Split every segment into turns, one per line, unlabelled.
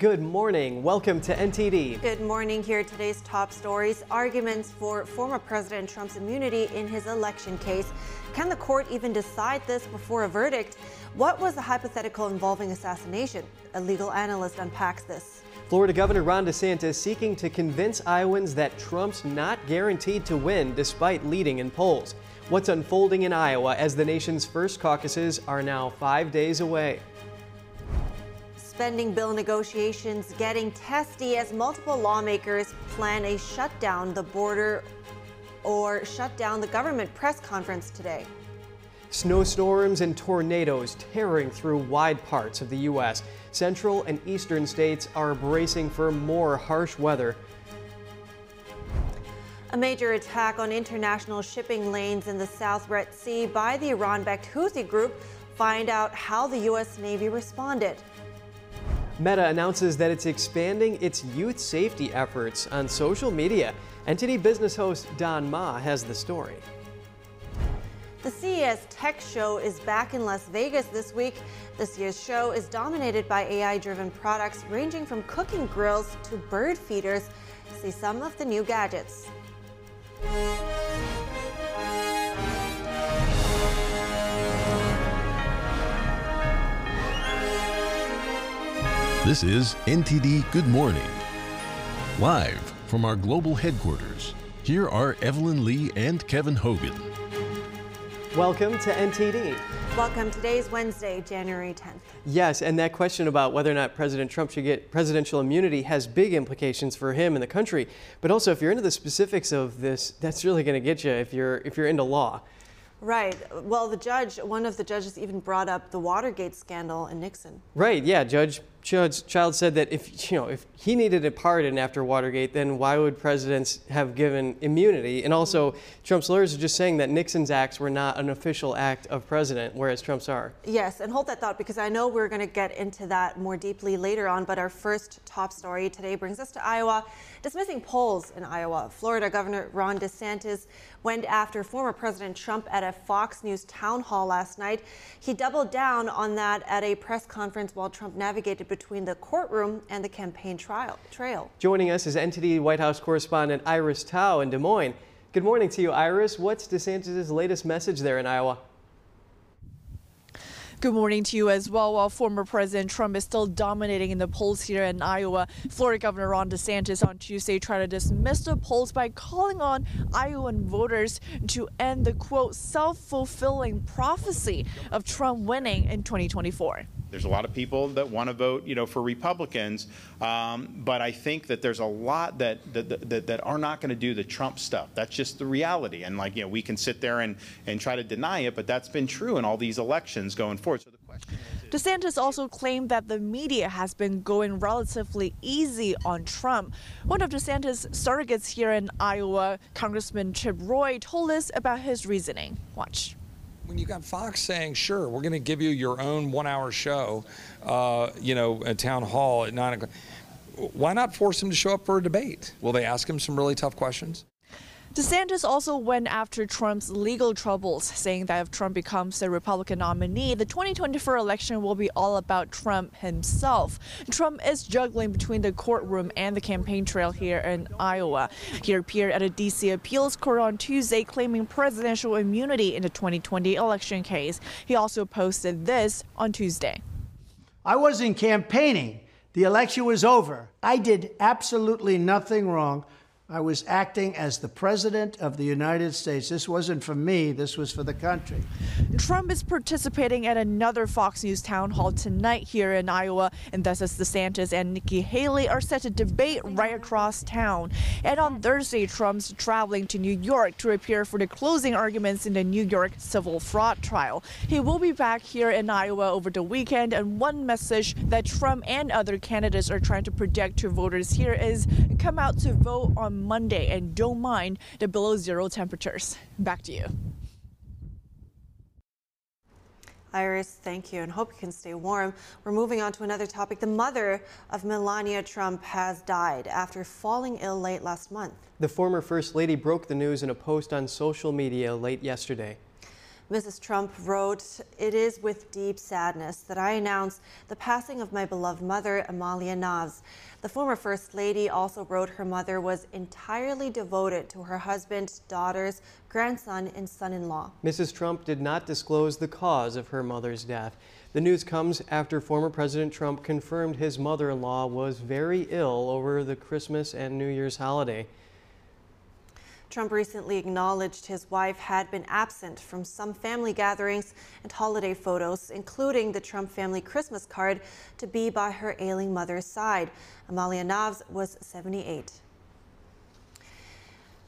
Good morning. Welcome to NTD.
Good morning. Here today's top stories. Arguments for former President Trump's immunity in his election case. Can the court even decide this before a verdict? What was the hypothetical involving assassination? A legal analyst unpacks this.
Florida Governor Ron DeSantis seeking to convince Iowans that Trump's not guaranteed to win despite leading in polls. What's unfolding in Iowa as the nation's first caucuses are now five days away
spending bill negotiations getting testy as multiple lawmakers plan a shutdown the border or shut down the government press conference today.
Snowstorms and tornadoes tearing through wide parts of the U.S. Central and eastern states are bracing for more harsh weather.
A major attack on international shipping lanes in the South Red Sea by the Iran backed Houthi group. Find out how the U.S. Navy responded.
Meta announces that it's expanding its youth safety efforts on social media. NTD business host Don Ma has the story.
The CES Tech Show is back in Las Vegas this week. This year's show is dominated by AI driven products ranging from cooking grills to bird feeders. See some of the new gadgets.
This is NTD Good Morning. Live from our global headquarters, here are Evelyn Lee and Kevin Hogan.
Welcome to NTD.
Welcome. Today's Wednesday, January 10th.
Yes, and that question about whether or not President Trump should get presidential immunity has big implications for him and the country. But also, if you're into the specifics of this, that's really going to get you if you're if you're into law.
Right. Well, the judge, one of the judges even brought up the Watergate scandal and Nixon.
Right. Yeah. Judge Child said that if you know if he needed a pardon after Watergate, then why would presidents have given immunity? And also, Trump's lawyers are just saying that Nixon's acts were not an official act of president, whereas Trump's are.
Yes, and hold that thought because I know we're going to get into that more deeply later on. But our first top story today brings us to Iowa, dismissing polls in Iowa. Florida Governor Ron DeSantis went after former President Trump at a Fox News town hall last night. He doubled down on that at a press conference while Trump navigated between the courtroom and the campaign trial, trail.
Joining us is NTD White House correspondent Iris Tao in Des Moines. Good morning to you, Iris. What's DeSantis' latest message there in Iowa?
Good morning to you as well. While former President Trump is still dominating in the polls here in Iowa, Florida Governor Ron DeSantis on Tuesday tried to dismiss the polls by calling on Iowan voters to end the quote self fulfilling prophecy of Trump winning in 2024.
There's a lot of people that want to vote, you know, for Republicans, um, but I think that there's a lot that that, that, that are not going to do the Trump stuff. That's just the reality, and like you know, we can sit there and and try to deny it, but that's been true in all these elections going forward. So the question.
Is, DeSantis also claimed that the media has been going relatively easy on Trump. One of DeSantis' surrogates here in Iowa, Congressman Chip Roy, told us about his reasoning. Watch
when you got Fox saying, "Sure, we're going to give you your own one-hour show," uh, you know, a town hall at nine o'clock, why not force him to show up for a debate? Will they ask him some really tough questions?
DeSantis also went after Trump's legal troubles, saying that if Trump becomes the Republican nominee, the 2024 election will be all about Trump himself. Trump is juggling between the courtroom and the campaign trail here in Iowa. He appeared at a D.C. appeals court on Tuesday claiming presidential immunity in the 2020 election case. He also posted this on Tuesday.
I wasn't campaigning. The election was over. I did absolutely nothing wrong. I was acting as the President of the United States. This wasn't for me, this was for the country.
Trump is participating at another Fox News town hall tonight here in Iowa, and thus as DeSantis and Nikki Haley are set to debate right across town. And on Thursday, Trump's traveling to New York to appear for the closing arguments in the New York civil fraud trial. He will be back here in Iowa over the weekend, and one message that Trump and other candidates are trying to project to voters here is come out to vote on Monday and don't mind the below zero temperatures. Back to you.
Iris, thank you, and hope you can stay warm. We're moving on to another topic. The mother of Melania Trump has died after falling ill late last month.
The former First Lady broke the news in a post on social media late yesterday.
Mrs. Trump wrote, It is with deep sadness that I announce the passing of my beloved mother, Amalia Knavs. The former First Lady also wrote her mother was entirely devoted to her husband, daughters, grandson, and son in law.
Mrs. Trump did not disclose the cause of her mother's death. The news comes after former President Trump confirmed his mother in law was very ill over the Christmas and New Year's holiday.
Trump recently acknowledged his wife had been absent from some family gatherings and holiday photos, including the Trump family Christmas card to be by her ailing mother's side. Amalia Knavs was 78.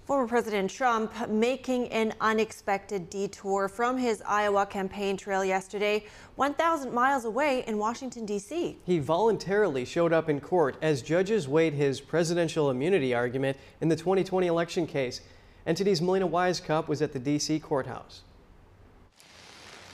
Former President Trump making an unexpected detour from his Iowa campaign trail yesterday, 1,000 miles away in Washington, D.C.
He voluntarily showed up in court as judges weighed his presidential immunity argument in the 2020 election case. NTD's Melina Wisecup was at the D.C. courthouse.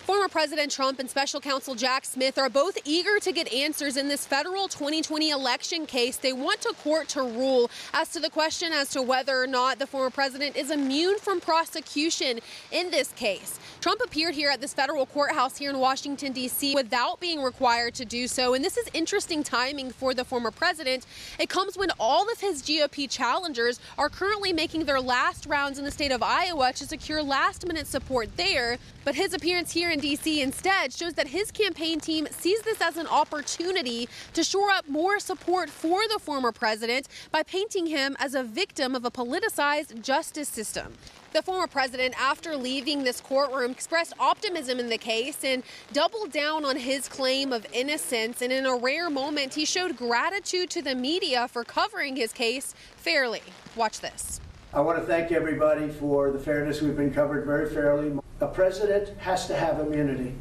Former President Trump and special counsel Jack Smith are both eager to get answers in this federal 2020 election case. They want a court to rule as to the question as to whether or not the former president is immune from prosecution in this case. Trump appeared here at this federal courthouse here in Washington, D.C. without being required to do so. And this is interesting timing for the former president. It comes when all of his GOP challengers are currently making their last rounds in the state of Iowa to secure last minute support there. But his appearance here in D.C. instead shows that his campaign team sees this as an opportunity to shore up more support for the former president by painting him as a victim of a politicized justice system. The former president, after leaving this courtroom, expressed optimism in the case and doubled down on his claim of innocence. And in a rare moment, he showed gratitude to the media for covering his case fairly. Watch this.
I want to thank everybody for the fairness. We've been covered very fairly. A president has to have immunity.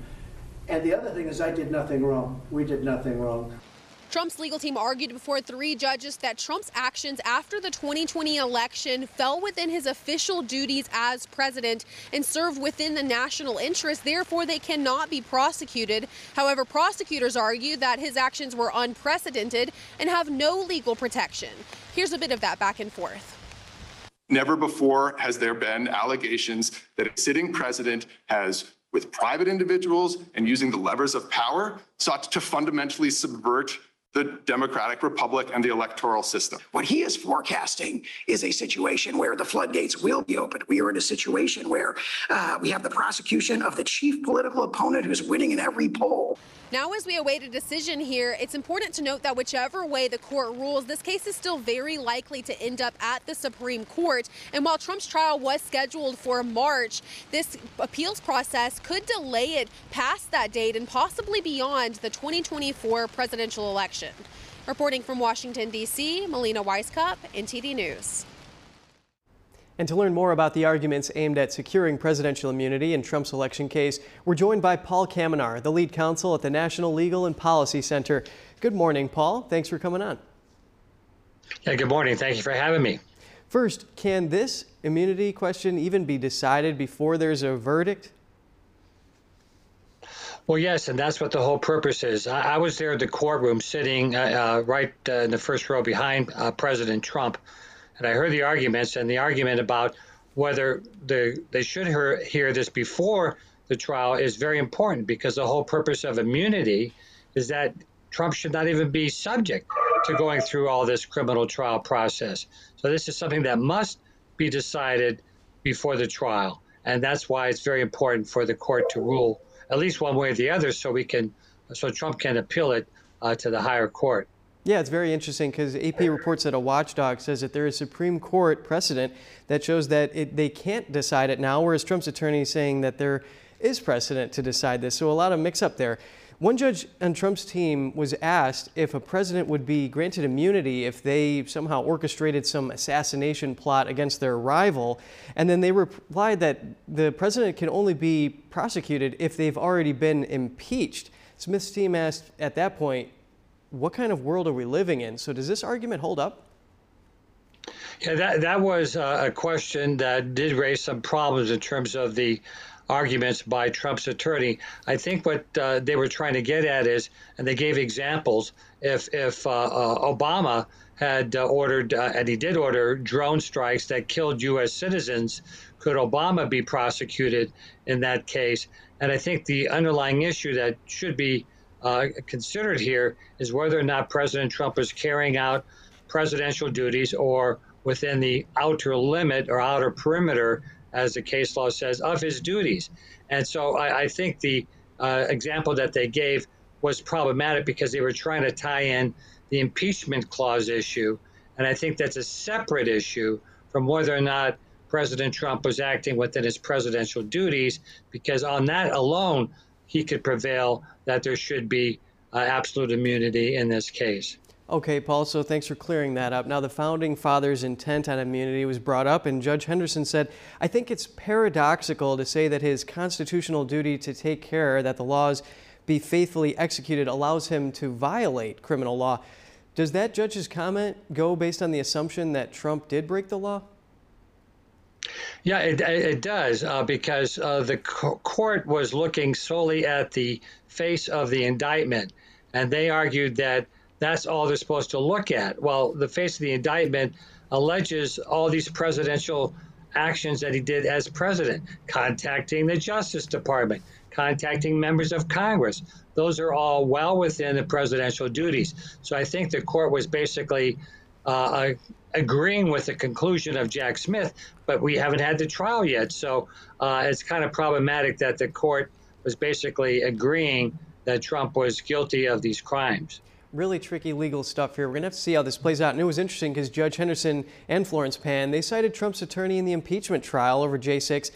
And the other thing is, I did nothing wrong. We did nothing wrong.
Trump's legal team argued before three judges that Trump's actions after the 2020 election fell within his official duties as president and served within the national interest. Therefore, they cannot be prosecuted. However, prosecutors argue that his actions were unprecedented and have no legal protection. Here's a bit of that back and forth.
Never before has there been allegations that a sitting president has, with private individuals and using the levers of power, sought to fundamentally subvert the democratic republic and the electoral system.
What he is forecasting is a situation where the floodgates will be opened. We are in a situation where uh, we have the prosecution of the chief political opponent who's winning in every poll.
Now, as we await a decision here, it's important to note that whichever way the court rules, this case is still very likely to end up at the Supreme Court. And while Trump's trial was scheduled for March, this appeals process could delay it past that date and possibly beyond the 2024 presidential election. Reporting from Washington, D.C., Melina Wisecup, NTD News.
And to learn more about the arguments aimed at securing presidential immunity in Trump's election case, we're joined by Paul Kamenar, the lead counsel at the National Legal and Policy Center. Good morning, Paul. Thanks for coming on.
Yeah, good morning. Thank you for having me.
First, can this immunity question even be decided before there's a verdict?
Well, yes, and that's what the whole purpose is. I, I was there at the courtroom sitting uh, uh, right uh, in the first row behind uh, President Trump and I heard the arguments and the argument about whether the, they should hear, hear this before the trial is very important because the whole purpose of immunity is that Trump should not even be subject to going through all this criminal trial process. So this is something that must be decided before the trial. And that's why it's very important for the court to rule at least one way or the other so we can so Trump can appeal it uh, to the higher court.
Yeah, it's very interesting because AP reports that a watchdog says that there is Supreme Court precedent that shows that it, they can't decide it now, whereas Trump's attorney is saying that there is precedent to decide this. So a lot of mix up there. One judge on Trump's team was asked if a president would be granted immunity if they somehow orchestrated some assassination plot against their rival. And then they replied that the president can only be prosecuted if they've already been impeached. Smith's team asked at that point, what kind of world are we living in? So does this argument hold up?
Yeah, that, that was uh, a question that did raise some problems in terms of the arguments by Trump's attorney. I think what uh, they were trying to get at is, and they gave examples, if if uh, uh, Obama had uh, ordered, uh, and he did order drone strikes that killed U.S. citizens, could Obama be prosecuted in that case? And I think the underlying issue that should be uh, considered here is whether or not President Trump was carrying out presidential duties or within the outer limit or outer perimeter, as the case law says, of his duties. And so I, I think the uh, example that they gave was problematic because they were trying to tie in the impeachment clause issue. And I think that's a separate issue from whether or not President Trump was acting within his presidential duties, because on that alone, he could prevail that there should be uh, absolute immunity in this case.
Okay, Paul, so thanks for clearing that up. Now, the founding fathers' intent on immunity was brought up, and Judge Henderson said, I think it's paradoxical to say that his constitutional duty to take care that the laws be faithfully executed allows him to violate criminal law. Does that judge's comment go based on the assumption that Trump did break the law?
Yeah, it, it does uh, because uh, the co- court was looking solely at the face of the indictment, and they argued that that's all they're supposed to look at. Well, the face of the indictment alleges all these presidential actions that he did as president, contacting the Justice Department, contacting members of Congress. Those are all well within the presidential duties. So I think the court was basically uh, agreeing with the conclusion of Jack Smith, but we haven't had the trial yet. So uh, it's kind of problematic that the court was basically agreeing that Trump was guilty of these crimes.
Really tricky legal stuff here. We're going to have to see how this plays out. And it was interesting because Judge Henderson and Florence Pan, they cited Trump's attorney in the impeachment trial over J6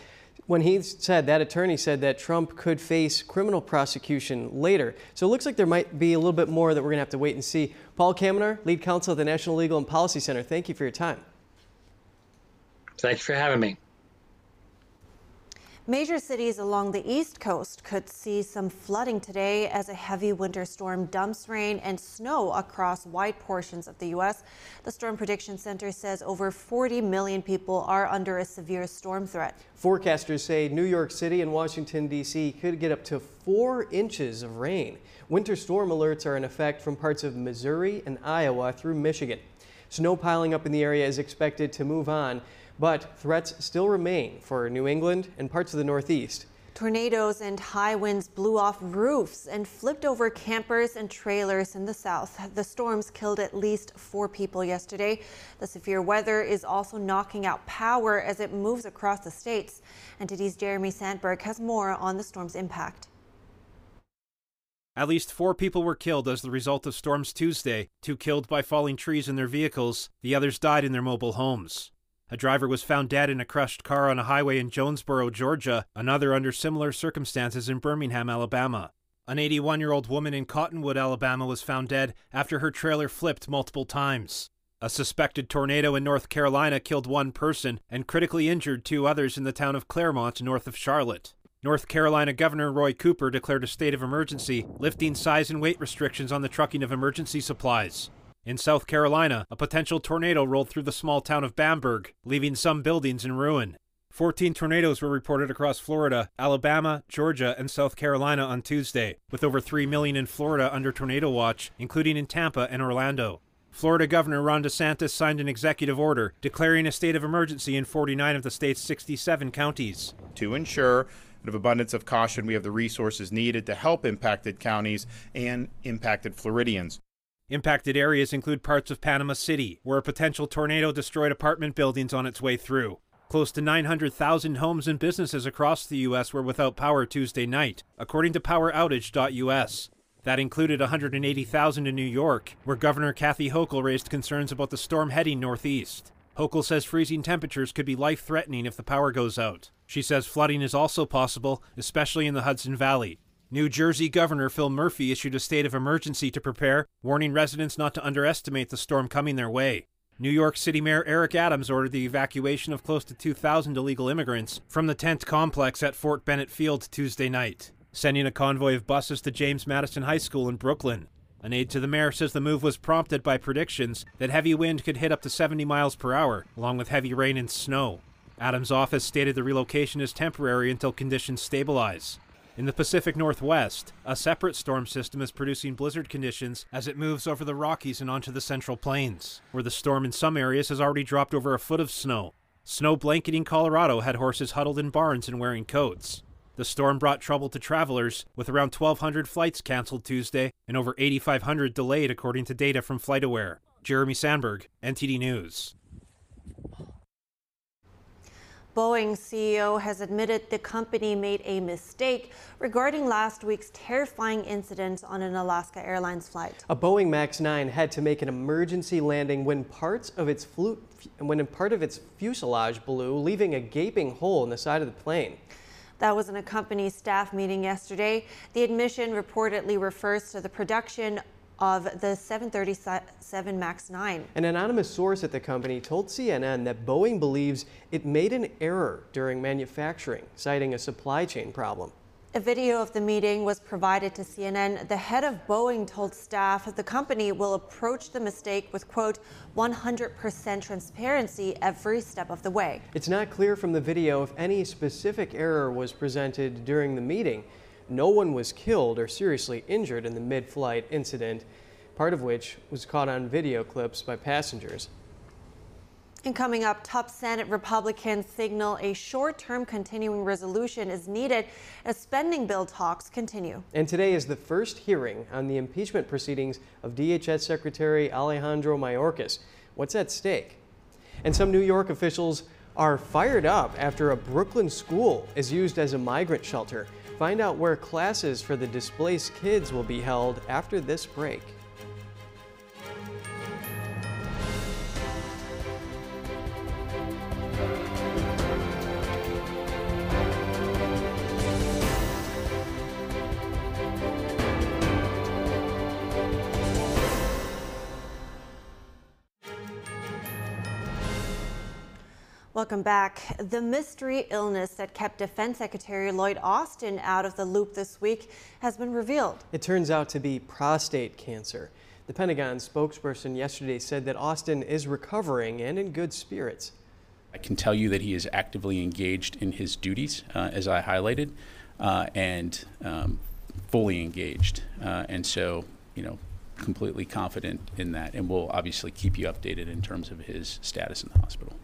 when he said, that attorney said that Trump could face criminal prosecution later. So it looks like there might be a little bit more that we're going to have to wait and see. Paul Kamenar, lead counsel at the National Legal and Policy Center, thank you for your time.
Thank you for having me.
Major cities along the East Coast could see some flooding today as a heavy winter storm dumps rain and snow across wide portions of the U.S. The Storm Prediction Center says over 40 million people are under a severe storm threat.
Forecasters say New York City and Washington, D.C. could get up to four inches of rain. Winter storm alerts are in effect from parts of Missouri and Iowa through Michigan. Snow piling up in the area is expected to move on but threats still remain for New England and parts of the Northeast.
Tornadoes and high winds blew off roofs and flipped over campers and trailers in the south. The storms killed at least four people yesterday. The severe weather is also knocking out power as it moves across the states. NTD's Jeremy Sandberg has more on the storm's impact.
At least four people were killed as the result of storms Tuesday, two killed by falling trees in their vehicles, the others died in their mobile homes. A driver was found dead in a crushed car on a highway in Jonesboro, Georgia, another under similar circumstances in Birmingham, Alabama. An 81 year old woman in Cottonwood, Alabama was found dead after her trailer flipped multiple times. A suspected tornado in North Carolina killed one person and critically injured two others in the town of Claremont, north of Charlotte. North Carolina Governor Roy Cooper declared a state of emergency, lifting size and weight restrictions on the trucking of emergency supplies. In South Carolina, a potential tornado rolled through the small town of Bamberg, leaving some buildings in ruin. 14 tornadoes were reported across Florida, Alabama, Georgia, and South Carolina on Tuesday, with over 3 million in Florida under tornado watch, including in Tampa and Orlando. Florida Governor Ron DeSantis signed an executive order declaring a state of emergency in 49 of the state's 67 counties.
To ensure out of abundance of caution, we have the resources needed to help impacted counties and impacted Floridians.
Impacted areas include parts of Panama City, where a potential tornado destroyed apartment buildings on its way through. Close to 900,000 homes and businesses across the U.S. were without power Tuesday night, according to PowerOutage.us. That included 180,000 in New York, where Governor Kathy Hochul raised concerns about the storm heading northeast. Hochul says freezing temperatures could be life threatening if the power goes out. She says flooding is also possible, especially in the Hudson Valley. New Jersey Governor Phil Murphy issued a state of emergency to prepare, warning residents not to underestimate the storm coming their way. New York City Mayor Eric Adams ordered the evacuation of close to 2,000 illegal immigrants from the tent complex at Floyd Bennett Field Tuesday night, sending a convoy of buses to James Madison High School in Brooklyn. An aide to the mayor says the move was prompted by predictions that heavy wind could hit up to 70 miles per hour, along with heavy rain and snow. Adams' office stated the relocation is temporary until conditions stabilize. In the Pacific Northwest, a separate storm system is producing blizzard conditions as it moves over the Rockies and onto the Central Plains, where the storm in some areas has already dropped over a foot of snow. Snow blanketing Colorado had horses huddled in barns and wearing coats. The storm brought trouble to travelers, with around 1,200 flights canceled Tuesday and over 8,500 delayed, according to data from FlightAware. Jeremy Sandberg, NTD News.
Boeing CEO has admitted the company made a mistake regarding last week's terrifying incident on an Alaska Airlines flight.
A Boeing Max 9 had to make an emergency landing when parts of its flu- when part of its fuselage blew, leaving a gaping hole in the side of the plane.
That was in a company staff meeting yesterday. The admission reportedly refers to the production of the 737 MAX 9.
An anonymous source at the company told CNN that Boeing believes it made an error during manufacturing, citing a supply chain problem.
A video of the meeting was provided to CNN. The head of Boeing told staff that the company will approach the mistake with, quote, 100% transparency every step of the way.
It's not clear from the video if any specific error was presented during the meeting. No one was killed or seriously injured in the mid flight incident, part of which was caught on video clips by passengers.
And coming up, top Senate Republicans signal a short term continuing resolution is needed as spending bill talks continue.
And today is the first hearing on the impeachment proceedings of DHS Secretary Alejandro Mayorkas. What's at stake? And some New York officials are fired up after a Brooklyn school is used as a migrant shelter. Find out where classes for the displaced kids will be held after this break.
Welcome back. The mystery illness that kept Defense Secretary Lloyd Austin out of the loop this week has been revealed.
It turns out to be prostate cancer. The Pentagon spokesperson yesterday said that Austin is recovering and in good spirits.
I can tell you that he is actively engaged in his duties, uh, as I highlighted, uh, and um, fully engaged. Uh, and so, you know, completely confident in that. And we'll obviously keep you updated in terms of his status in the hospital.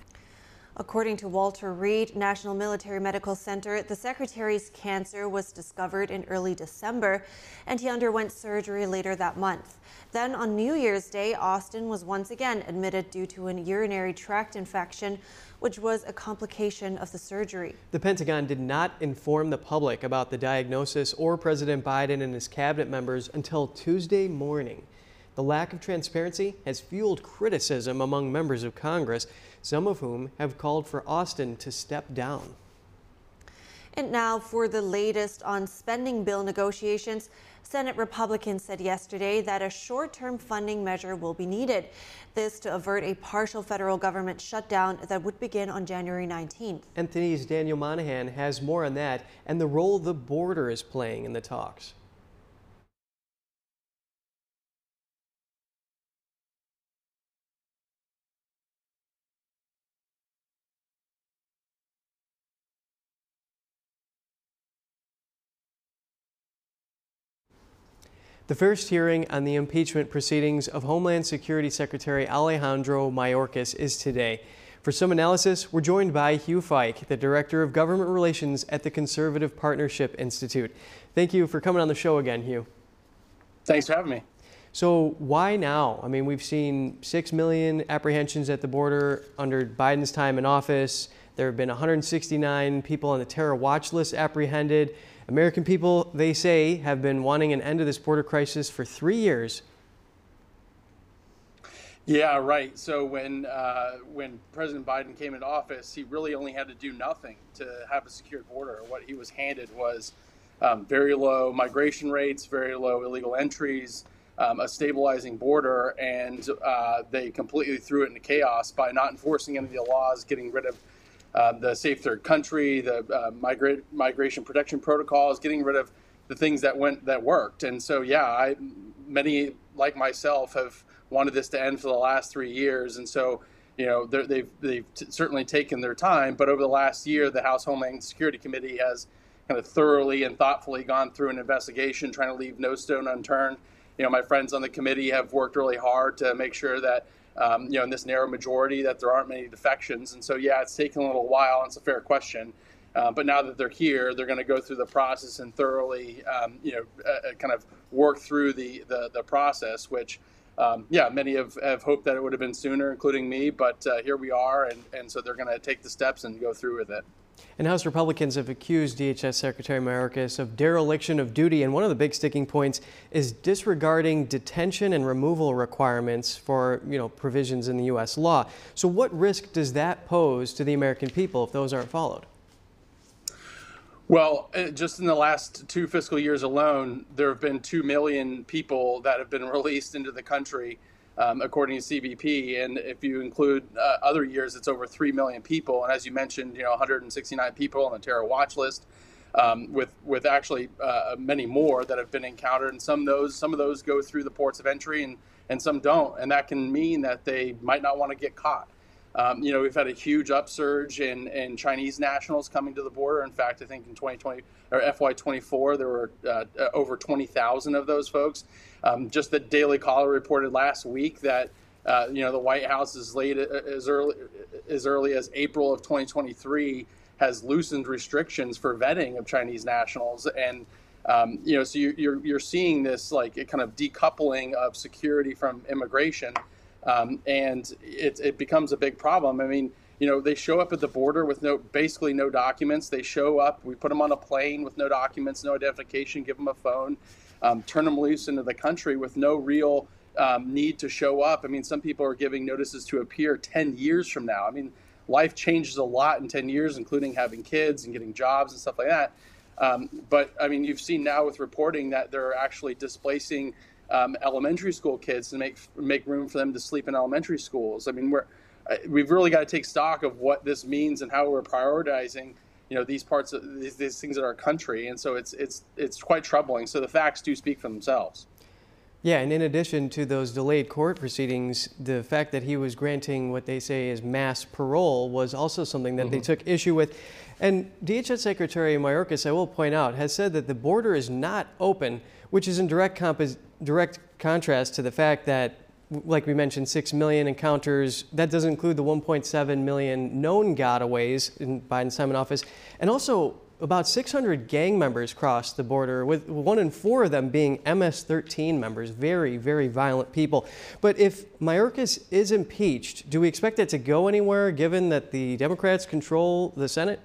According to Walter Reed, National Military Medical Center, the secretary's cancer was discovered in early December and he underwent surgery later that month. Then on New Year's Day, Austin was once again admitted due to an urinary tract infection, which was a complication of the surgery.
The Pentagon did not inform the public about the diagnosis or President Biden and his cabinet members until Tuesday morning. The lack of transparency has fueled criticism among members of Congress, some of whom have called for Austin to step down.
And now for the latest on spending bill negotiations. Senate Republicans said yesterday that a short term funding measure will be needed. This to avert a partial federal government shutdown that would begin on January 19th.
NTD's Daniel Monahan has more on that and the role the border is playing in the talks. The first hearing on the impeachment proceedings of Homeland Security Secretary Alejandro Mayorkas is today. For some analysis, we're joined by Hugh Fike, the Director of Government Relations at the Conservative Partnership Institute. Thank you for coming on the show again, Hugh.
Thanks for having me.
So, why now? I mean, we've seen 6 million apprehensions at the border under Biden's time in office. There have been 169 people on the terror watch list apprehended. American people, they say, have been wanting an end to this border crisis for three years.
Yeah, right. So when uh, when President Biden came into office, he really only had to do nothing to have a secured border. What he was handed was um, very low migration rates, very low illegal entries, um, a stabilizing border, and uh, they completely threw it into chaos by not enforcing any of the laws, getting rid of uh, the safe third country, the uh, migra- migration protection protocols, getting rid of the things that went that worked. And so, yeah, I, many like myself have wanted this to end for the last three years, and so you know they've they've t- certainly taken their time. But over the last year, the House Homeland Security Committee has kind of thoroughly and thoughtfully gone through an investigation, trying to leave no stone unturned. You know, my friends on the committee have worked really hard to make sure that, um, you know, in this narrow majority, that there aren't many defections. And so, yeah, it's taken a little while. And it's a fair question. Uh, but now that they're here, they're going to go through the process and thoroughly, um, you know, uh, kind of work through the the, the process, which um, yeah, many have, have hoped that it would have been sooner, including me, but uh, here we are, and, and so they're going to take the steps and go through with it.
And House Republicans have accused DHS Secretary Mayorkas of dereliction of duty, and one of the big sticking points is disregarding detention and removal requirements for, you know, provisions in the U.S. law. So what risk does that pose to the American people if those aren't followed?
Well, uh, just in the last two fiscal years alone, there have been 2 million people that have been released into the country, um, according to CBP. And if you include uh, other years, it's over 3 million people. And as you mentioned, you know, 169 people on the terror watch list, um, with, with actually uh, many more that have been encountered. And some of those, some of those go through the ports of entry and, and some don't. And that can mean that they might not want to get caught. Um, you know, we've had a huge upsurge in, in Chinese nationals coming to the border. In fact, I think in 2020 or FY24, there were uh, over 20,000 of those folks. Um, just the Daily Caller reported last week that uh, you know the White House as late uh, as early as early as April of 2023 has loosened restrictions for vetting of Chinese nationals and. Um, you know, so you, you're you're seeing this like kind of decoupling of security from immigration, um, and it, it becomes a big problem. I mean, you know, they show up at the border with no, basically no documents. They show up, we put them on a plane with no documents, no identification, give them a phone, um, turn them loose into the country with no real um, need to show up. I mean, some people are giving notices to appear 10 years from now. I mean, life changes a lot in 10 years, including having kids and getting jobs and stuff like that. Um, but I mean, you've seen now with reporting that they're actually displacing um, elementary school kids to make make room for them to sleep in elementary schools. I mean, we're uh, we've really got to take stock of what this means and how we're prioritizing you know these parts of these, these things in our country and so it's it's it's quite troubling so the facts do speak for themselves
yeah, and in addition to those delayed court proceedings, the fact that he was granting what they say is mass parole was also something that mm-hmm. they took issue with. And DHS Secretary Mayorkas, I will point out, has said that the border is not open, which is in direct, direct contrast to the fact that, like we mentioned, 6 million encounters. That doesn't include the 1.7 million known gotaways in Biden's time in office. And also, about 600 gang members crossed the border, with one in four of them being MS 13 members. Very, very violent people. But if Mayorkas is impeached, do we expect that to go anywhere given that the Democrats control the Senate?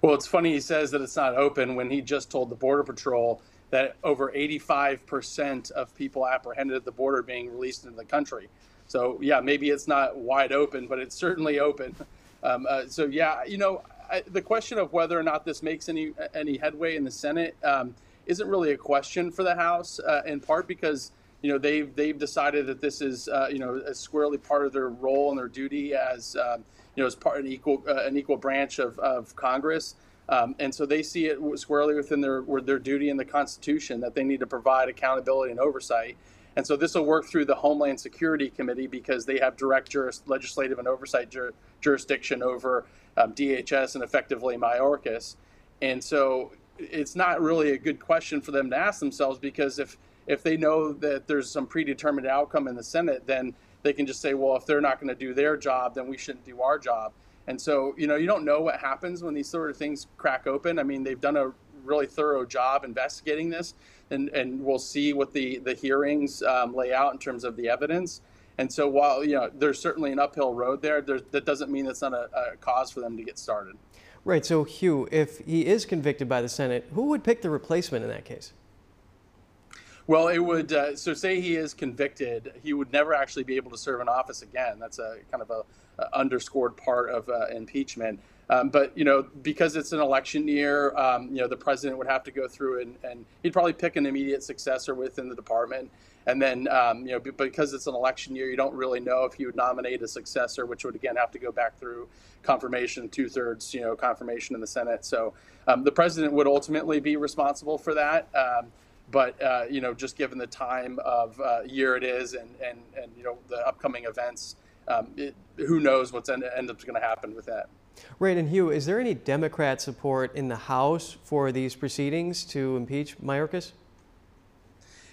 Well, it's funny he says that it's not open when he just told the Border Patrol that over 85% of people apprehended at the border being released into the country. So, yeah, maybe it's not wide open, but it's certainly open. Um, uh, so, yeah, you know, I, the question of whether or not this makes any any headway in the Senate um, isn't really a question for the House, uh, in part because you know they've they've decided that this is uh, you know squarely part of their role and their duty as um, you know as part an equal uh, an equal branch of, of Congress. Um, and so they see it squarely within their their duty in the Constitution that they need to provide accountability and oversight. And so this will work through the Homeland Security Committee because they have direct juris, legislative and oversight jur, jurisdiction over um, DHS and effectively Mayorkas. And so it's not really a good question for them to ask themselves because if if they know that there's some predetermined outcome in the Senate, then they can just say, well, if they're not going to do their job, then we shouldn't do our job. And so, you know, you don't know what happens when these sort of things crack open. I mean, they've done a really thorough job investigating this, and, and we'll see what the, the hearings um, lay out in terms of the evidence. And so while you know there's certainly an uphill road there, there that doesn't mean that's not a, a cause for them to get started.
Right. So Hugh, if he is convicted by the Senate, who would pick the replacement in that case?
Well, it would. Uh, so, say he is convicted, he would never actually be able to serve in office again. That's a kind of a, a underscored part of uh, impeachment. Um, but you know, because it's an election year, um, you know, the president would have to go through and, and he'd probably pick an immediate successor within the department. And then, um, you know, because it's an election year, you don't really know if he would nominate a successor, which would again have to go back through confirmation, two thirds, you know, confirmation in the Senate. So um, the president would ultimately be responsible for that. Um, but uh, you know, just given the time of uh, year it is, and and and you know the upcoming events, um, it, who knows what's end, end up going to happen with that.
Right, and Hugh, is there any Democrat support in the House for these proceedings to impeach Mayorkas?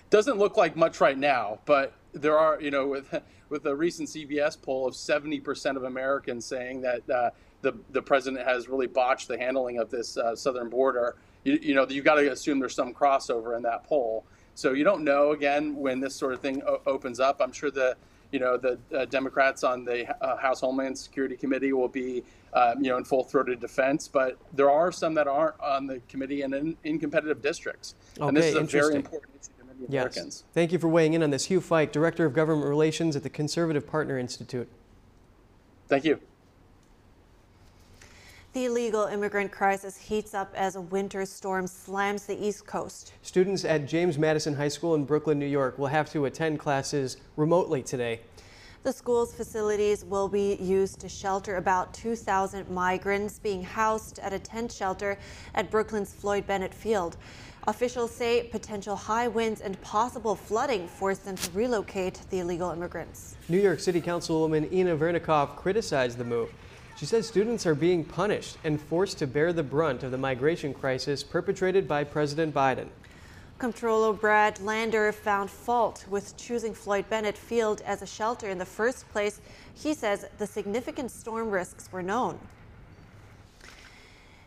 Doesn't look like much right now, but there are, you know, with with a recent CBS poll of 70% of Americans saying that uh, the the president has really botched the handling of this uh, southern border. You, you know, you've got to assume there's some crossover in that poll. So you don't know again when this sort of thing o- opens up. I'm sure the you know the uh, Democrats on the uh, House Homeland Security Committee will be um, you know in full-throated defense, but there are some that aren't on the committee and in, in competitive districts. and this is a very important issue to many
Yes.
Americans.
Thank you for weighing in on this. Hugh Fike, Director of Government Relations at the Conservative Partner Institute.
Thank you.
The illegal immigrant crisis heats up as a winter storm slams the East Coast.
Students at James Madison High School in Brooklyn, New York will have to attend classes remotely today.
The school's facilities will be used to shelter about 2,000 migrants being housed at a tent shelter at Brooklyn's Floyd Bennett Field. Officials say potential high winds and possible flooding forced them to relocate the illegal immigrants.
New York City Councilwoman Inna Vernikov criticized the move. She says students are being punished and forced to bear the brunt of the migration crisis perpetrated by President Biden.
Comptroller Brad Lander found fault with choosing Floyd Bennett Field as a shelter in the first place. He says the significant storm risks were known.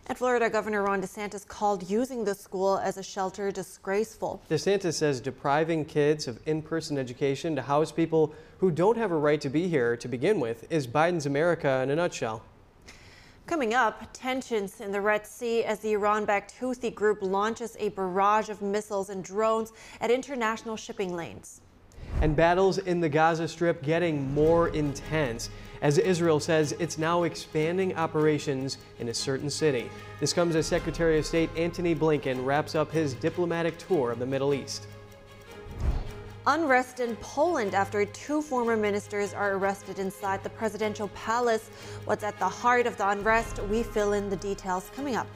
And Florida Governor Ron DeSantis called using the school as a shelter disgraceful.
DeSantis says depriving kids of in person education to house people who don't have a right to be here to begin with is Biden's America in a nutshell.
Coming up, tensions in the Red Sea as the Iran backed Houthi group launches a barrage of missiles and drones at international shipping lanes.
And battles in the Gaza Strip getting more intense as Israel says it's now expanding operations in a certain city. This comes as Secretary of State Antony Blinken wraps up his diplomatic tour of the Middle East.
Unrest in Poland after two former ministers are arrested inside the presidential palace. What's at the heart of the unrest? We fill in the details coming up.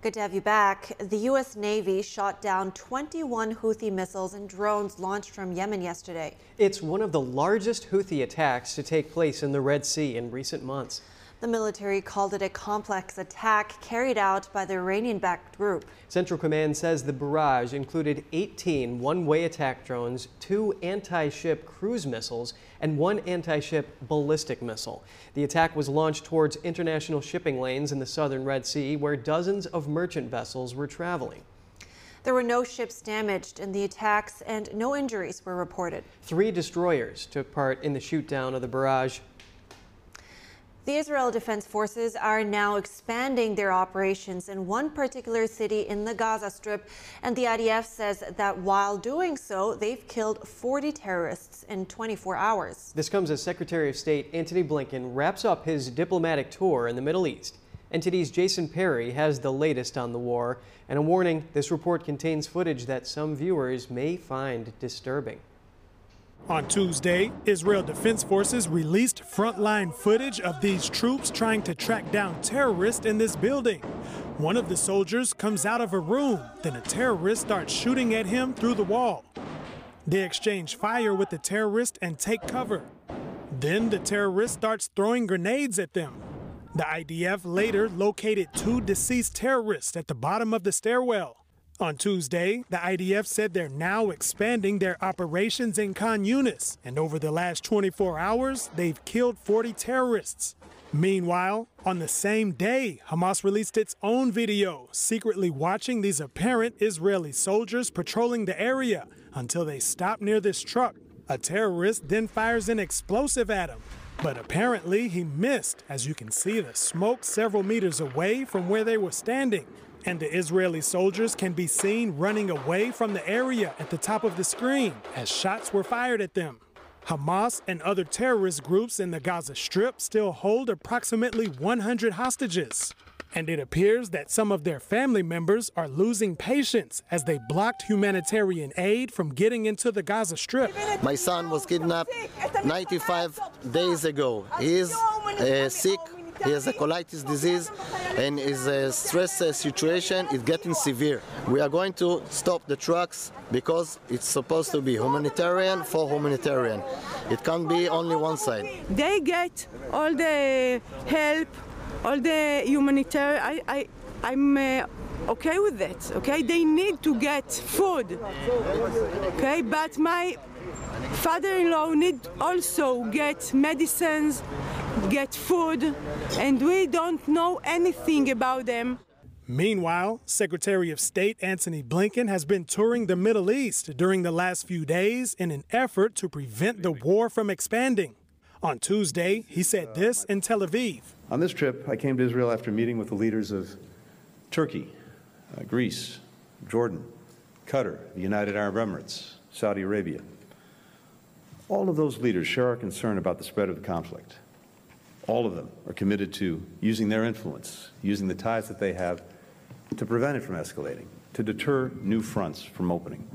Good to have you back. The U.S. Navy shot down 21 Houthi missiles and drones launched from Yemen yesterday.
It's one of the largest Houthi attacks to take place in the Red Sea in recent months.
The military called it a complex attack carried out by the Iranian backed group.
Central Command says the barrage included 18 one way attack drones, two anti ship cruise missiles, and one anti ship ballistic missile. The attack was launched towards international shipping lanes in the southern Red Sea where dozens of merchant vessels were traveling.
There were no ships damaged in the attacks and no injuries were reported.
Three destroyers took part in the shootdown of the barrage.
The Israel Defense Forces are now expanding their operations in one particular city in the Gaza Strip, and the IDF says that while doing so, they've killed 40 terrorists in 24 hours.
This comes as Secretary of State Antony Blinken wraps up his diplomatic tour in the Middle East. NTD's Jason Perry has the latest on the war, and a warning this report contains footage that some viewers may find disturbing.
On Tuesday, Israel Defense Forces released frontline footage of these troops trying to track down terrorists in this building. One of the soldiers comes out of a room, then a terrorist starts shooting at him through the wall. They exchange fire with the terrorist and take cover. Then the terrorist starts throwing grenades at them. The IDF later located two deceased terrorists at the bottom of the stairwell. On Tuesday, the IDF said they're now expanding their operations in Khan Yunis, and over the last 24 hours, they've killed 40 terrorists. Meanwhile, on the same day, Hamas released its own video, secretly watching these apparent Israeli soldiers patrolling the area until they stop near this truck. A terrorist then fires an explosive at him, but apparently he missed, as you can see the smoke several meters away from where they were standing. And the Israeli soldiers can be seen running away from the area at the top of the screen as shots were fired at them. Hamas and other terrorist groups in the Gaza Strip still hold approximately 100 hostages. And it appears that some of their family members are losing patience as they blocked humanitarian aid from getting into the Gaza Strip.
My son was kidnapped 95 days ago. He is uh, sick He has a colitis disease and his uh, stress situation is getting severe. We are going to stop the trucks because it's supposed to be humanitarian for humanitarian. It can't be only one side.
They get all the help, all the humanitarian. I, I, I'm uh, okay with that. Okay, they need to get food. Okay, but my father-in-law need also get medicines, get food, and we don't know anything about them.
Meanwhile, Secretary of State Antony Blinken has been touring the Middle East during the last few days in an effort to prevent the war from expanding. On Tuesday, he said this in Tel Aviv.
On this trip, I came to Israel after meeting with the leaders of Turkey, uh, Greece, Jordan, Qatar, the United Arab Emirates, Saudi Arabia. All of those leaders share our concern about the spread of the conflict. All of them are committed to using their influence, using the ties that they have to prevent it from escalating, to deter new fronts from opening.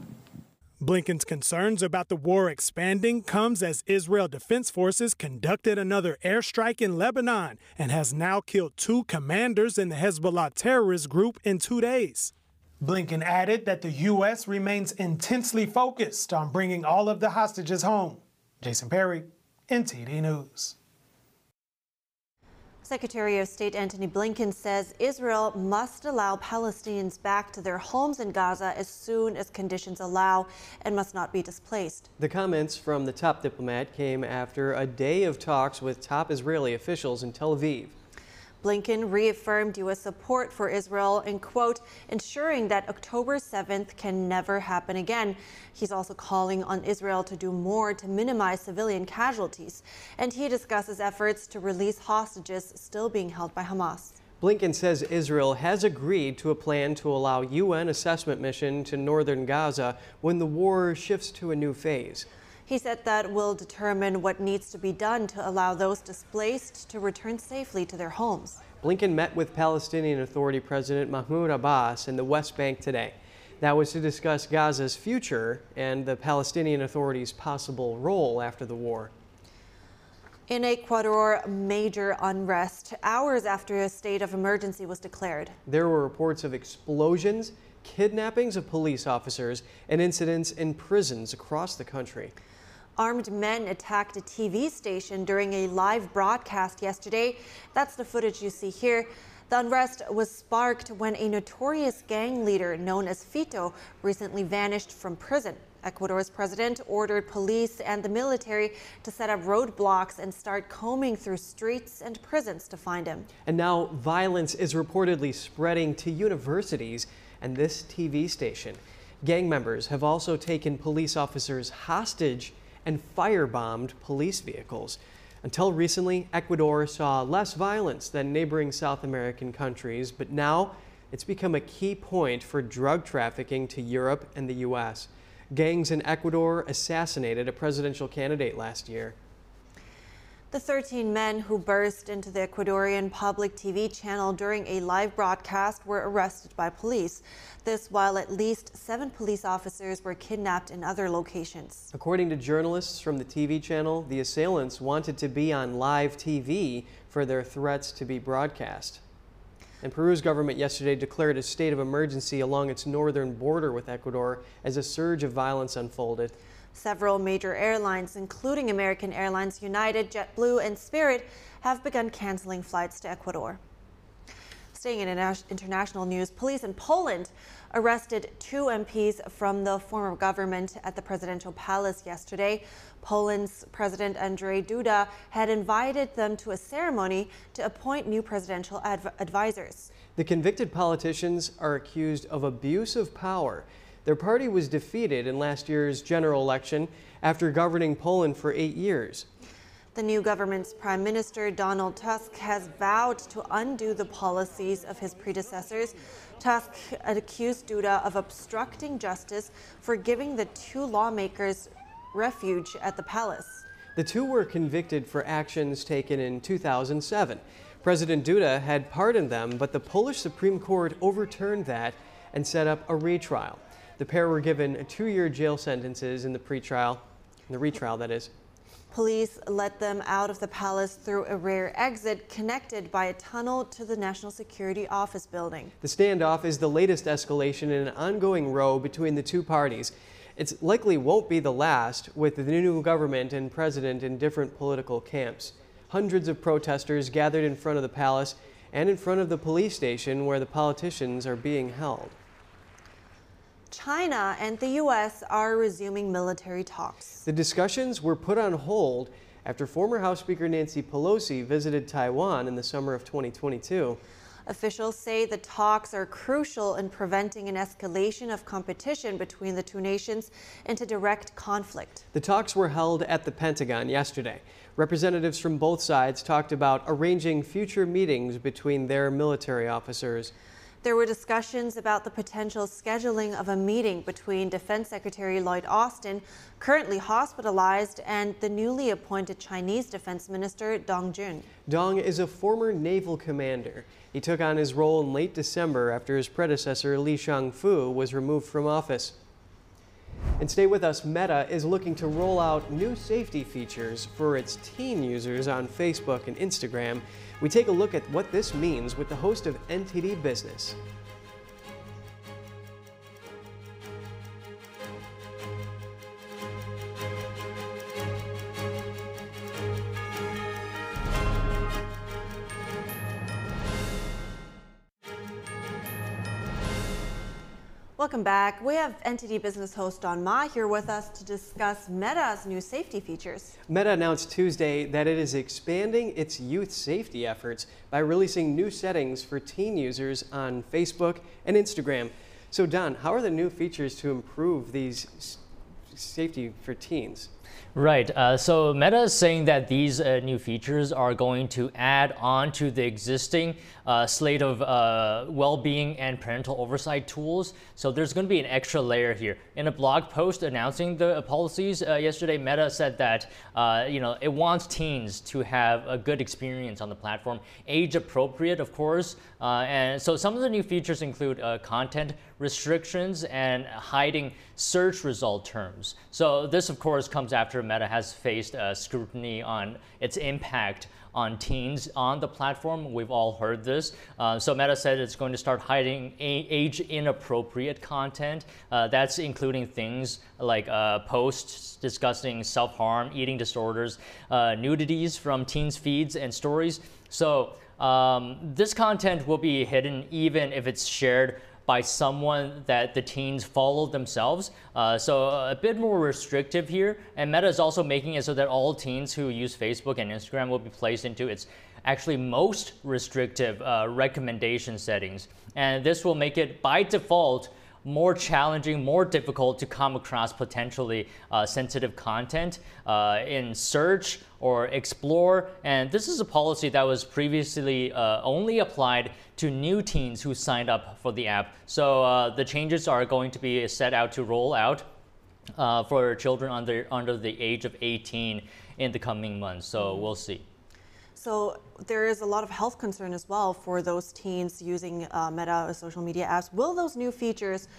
Blinken's concerns about the war expanding comes as Israel Defense Forces conducted another airstrike in Lebanon and has now killed two commanders in the Hezbollah terrorist group in two days. Blinken added that the U.S. remains intensely focused on bringing all of the hostages home. Jason Perry, NTD News.
Secretary of State Antony Blinken says Israel must allow Palestinians back to their homes in Gaza as soon as conditions allow and must not be displaced.
The comments from the top diplomat came after a day of talks with top Israeli officials in Tel Aviv.
Blinken reaffirmed U.S. support for Israel and, quote, ensuring that October 7th can never happen again. He's also calling on Israel to do more to minimize civilian casualties. And he discusses efforts to release hostages still being held by Hamas.
Blinken says Israel has agreed to a plan to allow UN assessment mission to northern Gaza when the war shifts to a new phase.
He said that will determine what needs to be done to allow those displaced to return safely to their homes.
Blinken met with Palestinian Authority President Mahmoud Abbas in the West Bank today. That was to discuss Gaza's future and the Palestinian Authority's possible role after the war.
In Ecuador, major unrest hours after a state of emergency was declared.
There were reports of explosions, kidnappings of police officers, and incidents in prisons across the country.
Armed men attacked a TV station during a live broadcast yesterday. That's the footage you see here. The unrest was sparked when a notorious gang leader known as Fito recently vanished from prison. Ecuador's president ordered police and the military to set up roadblocks and start combing through streets and prisons to find him.
And now violence is reportedly spreading to universities and this TV station. Gang members have also taken police officers hostage and firebombed police vehicles. Until recently, Ecuador saw less violence than neighboring South American countries, but now it's become a key point for drug trafficking to Europe and the U.S. Gangs in Ecuador assassinated a presidential candidate last year.
The 13 men who burst into the Ecuadorian public TV channel during a live broadcast were arrested by police. This while at least seven police officers were kidnapped in other locations.
According to journalists from the TV channel, the assailants wanted to be on live TV for their threats to be broadcast. And Peru's government yesterday declared a state of emergency along its northern border with Ecuador as a surge of violence unfolded.
Several major airlines, including American Airlines, United, JetBlue, and Spirit, have begun canceling flights to Ecuador. Staying in international news, police in Poland arrested two MPs from the former government at the presidential palace yesterday. Poland's President Andrzej Duda had invited them to a ceremony to appoint new presidential adv advisors.
The convicted politicians are accused of abuse of power their party was defeated in last year's general election after governing Poland for eight years.
The new government's Prime Minister Donald Tusk has vowed to undo the policies of his predecessors. Tusk accused Duda of obstructing justice for giving the two lawmakers refuge at the palace.
The two were convicted for actions taken in 2007. President Duda had pardoned them, but the Polish Supreme Court overturned that and set up a retrial. The pair were given two-year jail sentences in the pretrial, in the retrial that is.
Police let them out of the palace through a rear exit connected by a tunnel to the National Security Office building.
The standoff is the latest escalation in an ongoing row between the two parties. It likely won't be the last, with the new government and president in different political camps. Hundreds of protesters gathered in front of the palace and in front of the police station where the politicians are being held.
China and the U.S. are resuming military talks.
The discussions were put on hold after former House Speaker Nancy Pelosi visited Taiwan in the summer of 2022.
Officials say the talks are crucial in preventing an escalation of competition between the two nations into direct conflict.
The talks were held at the Pentagon yesterday. Representatives from both sides talked about arranging future meetings between their military officers.
There were discussions about the potential scheduling of a meeting between Defense Secretary Lloyd Austin, currently hospitalized, and the newly appointed Chinese Defense Minister Dong Jun.
Dong is a former naval commander. He took on his role in late December after his predecessor Li Shangfu was removed from office. And stay with us, Meta is looking to roll out new safety features for its teen users on Facebook and Instagram. We take a look at what this means with the host of NTD Business.
Welcome back. We have NTD Business host Don Ma here with us to discuss Meta's new safety features.
Meta announced Tuesday that it is expanding its youth safety efforts by releasing new settings for teen users on Facebook and Instagram. So, Don, how are the new features to improve these safety for teens?
Right. Uh, so Meta is saying that these uh, new features are going to add on to the existing uh, slate of uh, well-being and parental oversight tools. So there's going to be an extra layer here. In a blog post announcing the policies uh, yesterday, Meta said that uh, you know it wants teens to have a good experience on the platform, age appropriate, of course. and so some of the new features include content restrictions and hiding search result terms. So this, of course, comes after Meta has faced uh, scrutiny on its impact on teens on the platform. We've all heard this. Uh, so Meta said it's going to start hiding age inappropriate content. Uh, that's including things like uh, posts discussing self-harm, eating disorders, uh, nudities from teens' feeds and stories. So um, this content will be hidden even if it's shared by someone that the teens follow themselves. Uh, so a bit more restrictive here. And Meta is also making it so that all teens who use Facebook and Instagram will be placed into its actually most restrictive uh, recommendation settings. And this will make it by default more challenging, more difficult to come across potentially uh, sensitive content uh, in search or explore. And this is a policy that was previously uh, only applied to new teens who signed up for the app. So uh, the changes are going to be set out to roll out uh, for children under, under the age of 18 in the coming months. So we'll see.
So there is a lot of health concern as well for those teens using uh, Meta social media apps. Will those new features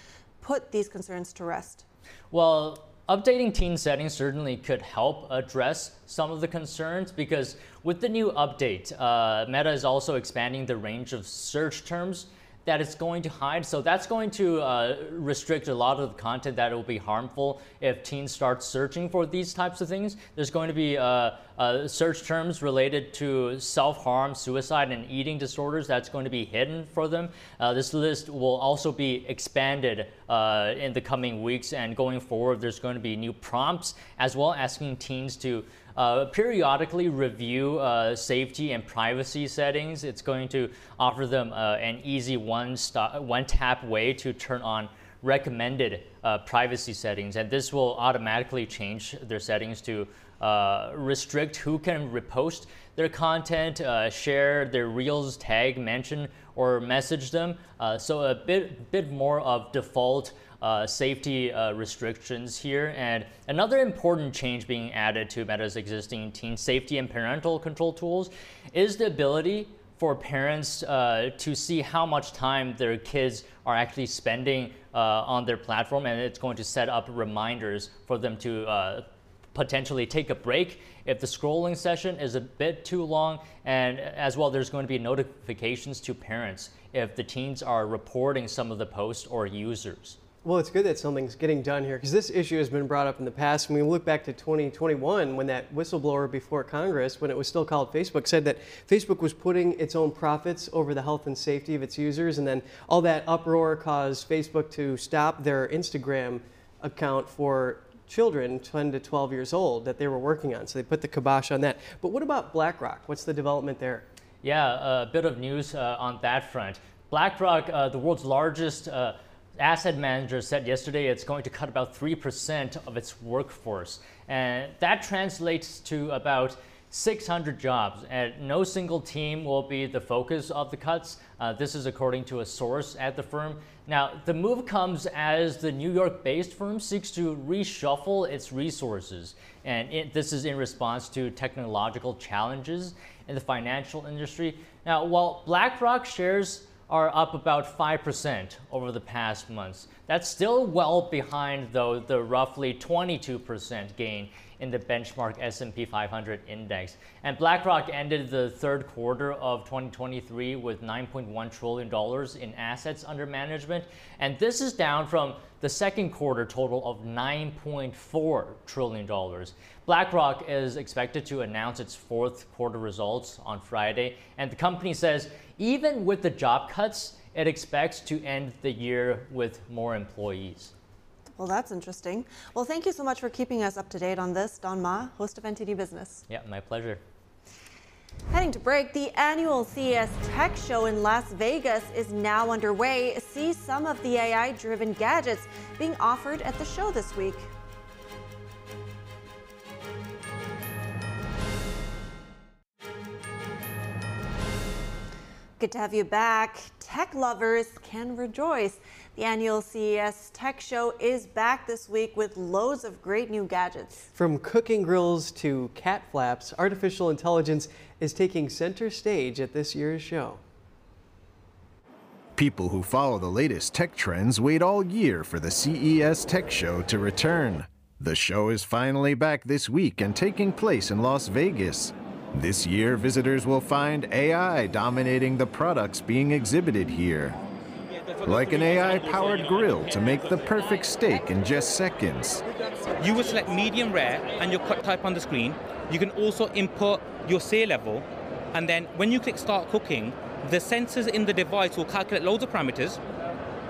put these concerns to rest?
Well, updating teen settings certainly could help address some of the concerns because with the new update, uh, Meta is also expanding the range of search terms that it's going to hide. So that's going to uh, restrict a lot of the content that will be harmful if teens start searching for these types of things. There's going to be uh, uh, search terms related to self-harm, suicide, and eating disorders that's going to be hidden for them. Uh, this list will also be expanded uh, in the coming weeks and going forward. There's going to be new prompts as well asking teens to uh, periodically review uh, safety and privacy settings. It's going to offer them uh, an easy one, one tap way to turn on recommended uh, privacy settings. And this will automatically change their settings to uh, restrict who can repost their content, uh, share their reels, tag, mention, or message them. so a bit, bit more of default uh, safety uh, restrictions here. And another important change being added to Meta's existing teen safety and parental control tools is the ability for parents uh, to see how much time their kids are actually spending uh, on their platform, and it's going to set up reminders for them to uh, potentially take a break if the scrolling session is a bit too long. And as well, there's going to be notifications to parents if the teens are reporting some of the posts or users.
Well, it's good that something's getting done here because this issue has been brought up in the past. When we look back to 2021, when that whistleblower before Congress, when it was still called Facebook, said that Facebook was putting its own profits over the health and safety of its users, and then all that uproar caused Facebook to stop their Instagram account for children 10 to 12 years old that they were working on. So they put the kibosh on that. But what about BlackRock? What's the development there?
Yeah, a bit of news uh, on that front. BlackRock, uh, the world's largest uh, asset manager said yesterday it's going to cut about 3% of its workforce. And that translates to about 600 jobs. And no single team will be the focus of the cuts. Uh, this is according to a source at the firm. Now, the move comes as the New York based firm seeks to reshuffle its resources. And it, this is in response to technological challenges in the financial industry. Now, while BlackRock shares are up about 5% over the past months. That's still well behind though the roughly 22% gain in the benchmark S&P 500 index. And BlackRock ended the third quarter of 2023 with $9.1 trillion in assets under management. And this is down from the second quarter total of $9.4 trillion. BlackRock is expected to announce its fourth quarter results on Friday. And the company says even with the job cuts, it expects to end the year with more employees.
Well, that's interesting. Well, thank you so much for keeping us up to date on this, Don Ma, host of NTD Business.
Yeah, my pleasure.
Heading to break, the annual CES Tech Show in Las Vegas is now underway. See some of the AI driven gadgets being offered at the show this week. Good to have you back. Tech lovers can rejoice. The annual CES Tech Show is back this week with loads of great new gadgets.
From cooking grills to cat flaps, artificial intelligence is taking center stage at this year's show.
People who follow the latest tech trends wait all year for the CES Tech Show to return. The show is finally back this week and taking place in Las Vegas. This year, visitors will find AI dominating the products being exhibited here. Like an AI-powered grill to make the perfect steak in just seconds.
You will select medium rare and your cut type on the screen. You can also input your sear level and then when you click start cooking, the sensors in the device will calculate loads of parameters.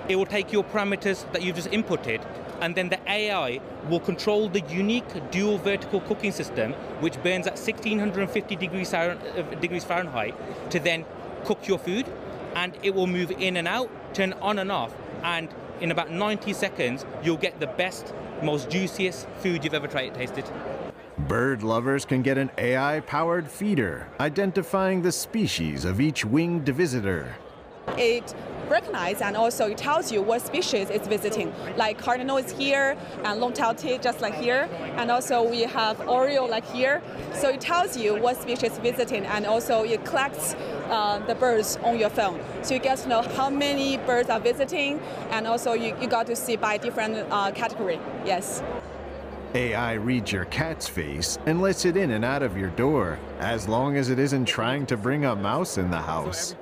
It will take your parameters that you've just inputted and then the AI will control the unique dual vertical cooking system, which burns at 1650 degrees, uh, Fahrenheit, to then cook your food. And it will move in and out, turn on and off, and in about 90 seconds, you'll get the best, most juiciest food you've ever tried tasted.
Bird lovers can get an AI powered feeder, identifying the species of each winged visitor.
It recognizes and also it tells you what species it's visiting. Like cardinal is here and long-tailed tit just like here. And also we have oriole like here. So it tells you what species visiting and also it collects uh, the birds on your phone. So you get to know how many birds are visiting and also you, you got to see by different uh, category. Yes.
AI reads your cat's face and lets it in and out of your door, as long as it isn't trying to bring a mouse in the house.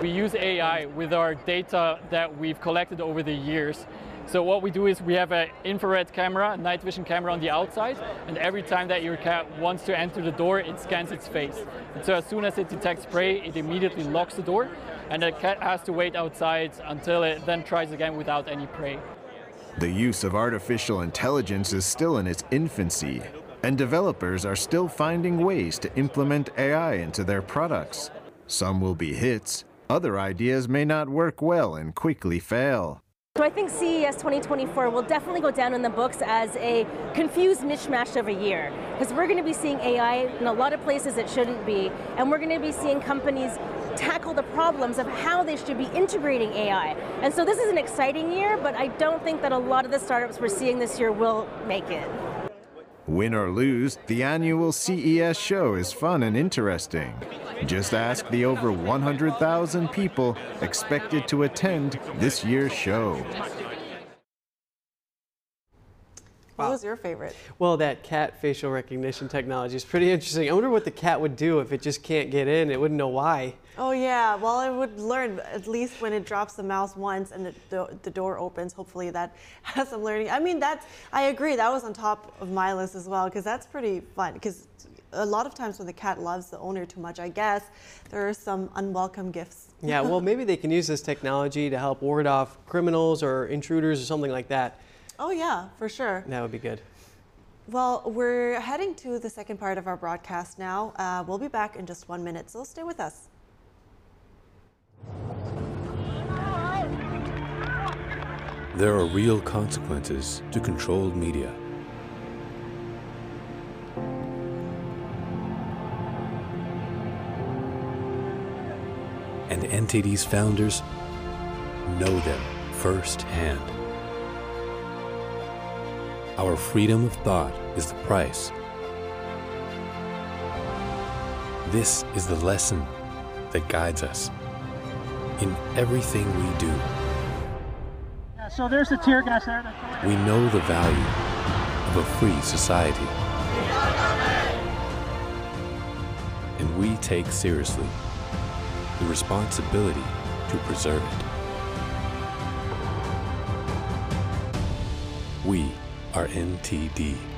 We use AI with our data that we've collected over the years. So what we do is we have an infrared camera, night vision camera on the outside, and every time that your cat wants to enter the door, it scans its face. And so as soon as it detects prey, it immediately locks the door, and the cat has to wait outside until it then tries again without any prey.
The use of artificial intelligence is still in its infancy, and developers are still finding ways to implement AI into their products. Some will be hits, other ideas may not work well and quickly fail.
So I think CES 2024 will definitely go down in the books as a confused mishmash of a year because we're going to be seeing AI in a lot of places it shouldn't be, and we're going to be seeing companies tackle the problems of how they should be integrating AI. And so this is an exciting year, but I don't think that a lot of the startups we're seeing this year will make it.
Win or lose, the annual CES show is fun and interesting. Just ask the over 100,000 people expected to attend this year's show.
What was your favorite?
Well, that cat facial recognition technology is pretty interesting. I wonder what the cat would do if it just can't get in. It wouldn't know why.
Oh yeah, well it would learn at least when it drops the mouse once and the, the, the, door opens. Hopefully that has some learning. I mean that's I agree that was on top of my list as well because that's pretty fun because a lot of times when the cat loves the owner too much, I guess there are some unwelcome gifts.
yeah, well maybe they can use this technology to help ward off criminals or intruders or something like that.
Oh yeah, for sure.
That would be good.
Well, we're heading to the second part of our broadcast now. Uh, we'll be back in just one minute, so stay with us.
There are real consequences to controlled media. And NTD's founders know them firsthand. Our freedom of thought is the price. This is the lesson that guides us in everything we do.
Yeah, so there's the tear gas there.
We know the value of a free society. And we take seriously the responsibility to preserve it. We are NTD.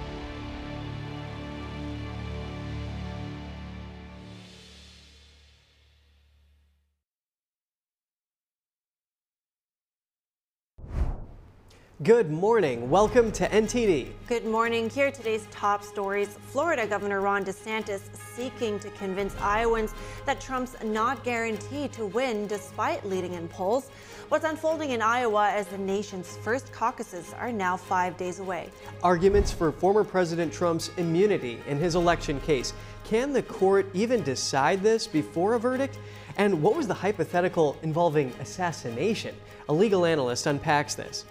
Good morning. Welcome to NTD.
Good morning. Here are today's top stories. Florida Governor Ron DeSantis seeking to convince Iowans that Trump's not guaranteed to win despite leading in polls. What's unfolding in Iowa as the nation's first caucuses are now five days away.
Arguments for former President Trump's immunity in his election case. Can the court even decide this before a verdict? And what was the hypothetical involving assassination? A legal analyst unpacks this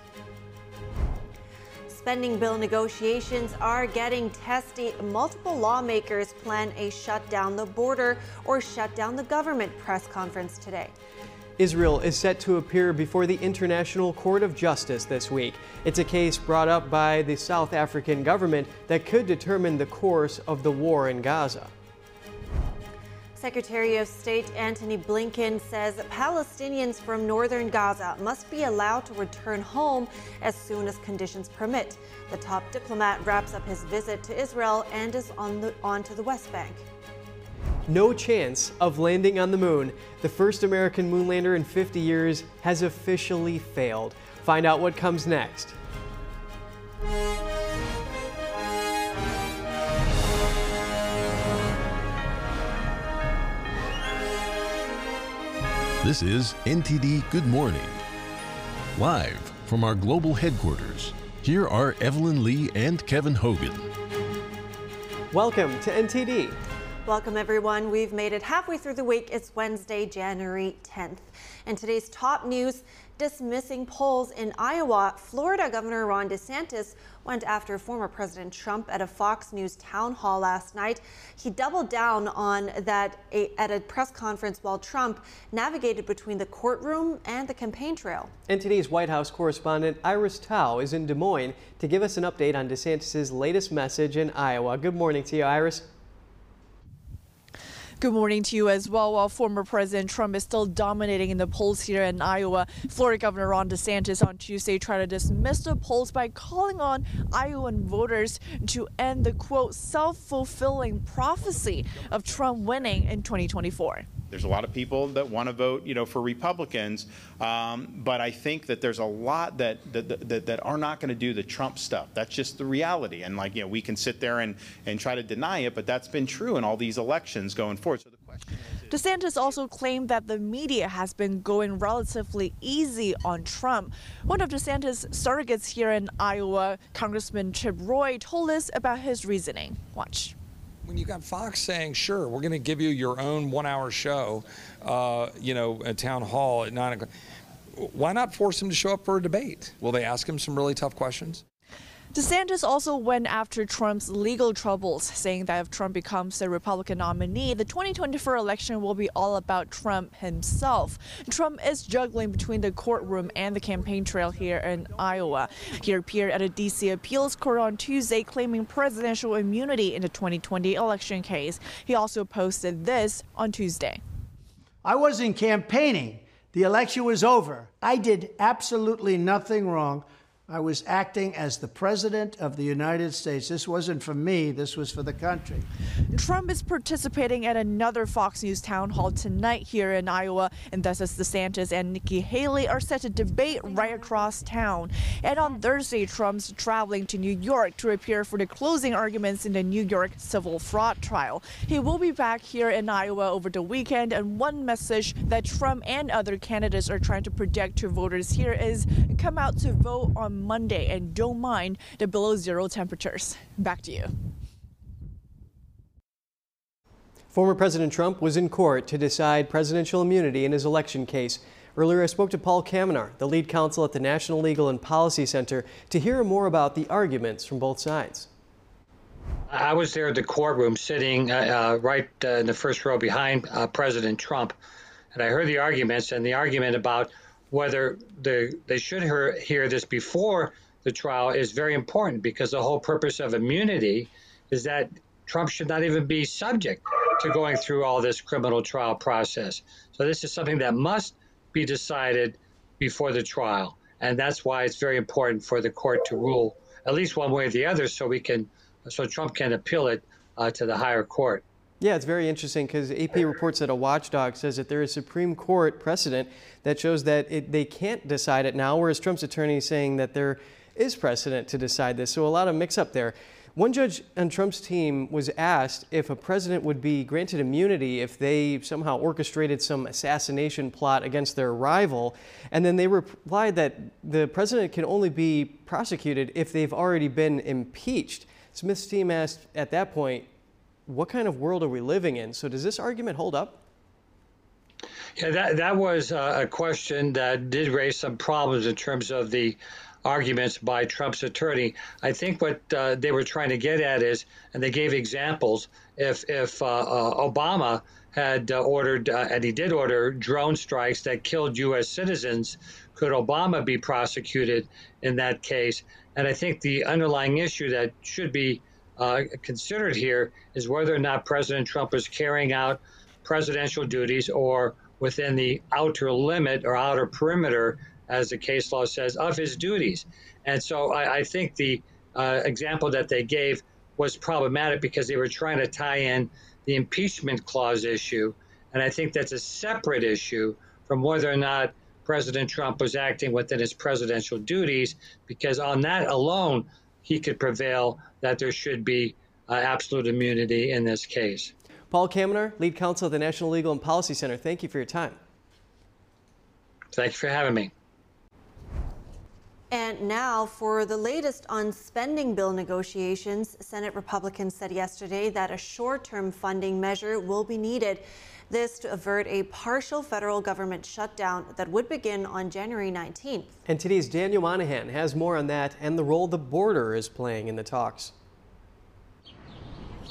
spending bill negotiations are getting testy. Multiple lawmakers plan a shut down the border or shut down the government press conference today.
Israel is set to appear before the International Court of Justice this week. It's a case brought up by the South African government that could determine the course of the war in Gaza.
Secretary of State Antony Blinken says Palestinians from northern Gaza must be allowed to return home as soon as conditions permit. The top diplomat wraps up his visit to Israel and is on, the, on to the West Bank.
No chance of landing on the moon. The first American moonlander in 50 years has officially failed. Find out what comes next.
This is NTD Good Morning. Live from our global headquarters, here are Evelyn Lee and Kevin Hogan.
Welcome to NTD.
Welcome, everyone. We've made it halfway through the week. It's Wednesday, January 10th. And today's top news dismissing polls in Iowa, Florida Governor Ron DeSantis went after former President Trump at a Fox News town hall last night. He doubled down on that at a press conference while Trump navigated between the courtroom and the campaign trail.
NTD's White House correspondent Iris Tao is in Des Moines to give us an update on DeSantis' latest message in Iowa. Good morning to you, Iris.
Good morning to you as well. While former President Trump is still dominating in the polls here in Iowa, Florida Governor Ron DeSantis on Tuesday tried to dismiss the polls by calling on Iowan voters to end the quote self fulfilling prophecy of Trump winning in 2024.
There's a lot of people that want to vote, you know, for Republicans, um, but I think that there's a lot that that, that, that are not going to do the Trump stuff. That's just the reality. And like, you know, we can sit there and, and try to deny it, but that's been true in all these elections going forward. So the question
is, DeSantis also claimed that the media has been going relatively easy on Trump. One of DeSantis' surrogates here in Iowa, Congressman Chip Roy, told us about his reasoning. Watch
when you got Fox saying, "Sure, we're going to give you your own one-hour show," uh, you know, a town hall at nine o'clock, why not force him to show up for a debate? Will they ask him some really tough questions?
DeSantis also went after Trump's legal troubles, saying that if Trump becomes the Republican nominee, the 2024 election will be all about Trump himself. Trump is juggling between the courtroom and the campaign trail here in Iowa. He appeared at a D.C. appeals court on Tuesday claiming presidential immunity in the 2020 election case. He also posted this on Tuesday.
I wasn't campaigning. The election was over. I did absolutely nothing wrong. I was acting as the President of the United States. This wasn't for me, this was for the country.
Trump is participating at another Fox News town hall tonight here in Iowa, and thus as DeSantis and Nikki Haley are set to debate right across town. And on Thursday, Trump's traveling to New York to appear for the closing arguments in the New York civil fraud trial. He will be back here in Iowa over the weekend, and one message that Trump and other candidates are trying to project to voters here is come out to vote on Monday and don't mind the below zero temperatures. Back to you.
Former President Trump was in court to decide presidential immunity in his election case. Earlier, I spoke to Paul Kamenar, the lead counsel at the National Legal and Policy Center, to hear more about the arguments from both sides.
I was there at the courtroom sitting uh, uh, right uh, in the first row behind uh, President Trump, and I heard the arguments and the argument about whether the, they should hear, hear this before the trial is very important because the whole purpose of immunity is that Trump should not even be subject to going through all this criminal trial process. So this is something that must be decided before the trial. And that's why it's very important for the court to rule at least one way or the other so we can so Trump can appeal it uh, to the higher court.
Yeah, it's very interesting because AP reports that a watchdog says that there is Supreme Court precedent that shows that it, they can't decide it now, whereas Trump's attorney is saying that there is precedent to decide this. So a lot of mix up there. One judge on Trump's team was asked if a president would be granted immunity if they somehow orchestrated some assassination plot against their rival. And then they replied that the president can only be prosecuted if they've already been impeached. Smith's team asked at that point, what kind of world are we living in? So does this argument hold up?
Yeah, that, that was a question that did raise some problems in terms of the arguments by Trump's attorney. I think what uh, they were trying to get at is, and they gave examples, if, if uh, uh, Obama had uh, ordered, uh, and he did order, drone strikes that killed U.S. citizens, could Obama be prosecuted in that case? And I think the underlying issue that should be uh, considered here is whether or not President Trump is carrying out presidential duties or within the outer limit or outer perimeter as the case law says, of his duties. And so I, I think the uh, example that they gave was problematic because they were trying to tie in the impeachment clause issue. And I think that's a separate issue from whether or not President Trump was acting within his presidential duties, because on that alone, he could prevail that there should be uh, absolute immunity in this case.
Paul Kamenar, lead counsel at the National Legal and Policy Center, thank you for your time.
Thank you for having me.
And now for the latest on spending bill negotiations, Senate Republicans said yesterday that a short term funding measure will be needed. This to avert a partial federal government shutdown that would begin on January 19th.
And today's Daniel Monahan has more on that and the role the border is playing in the talks.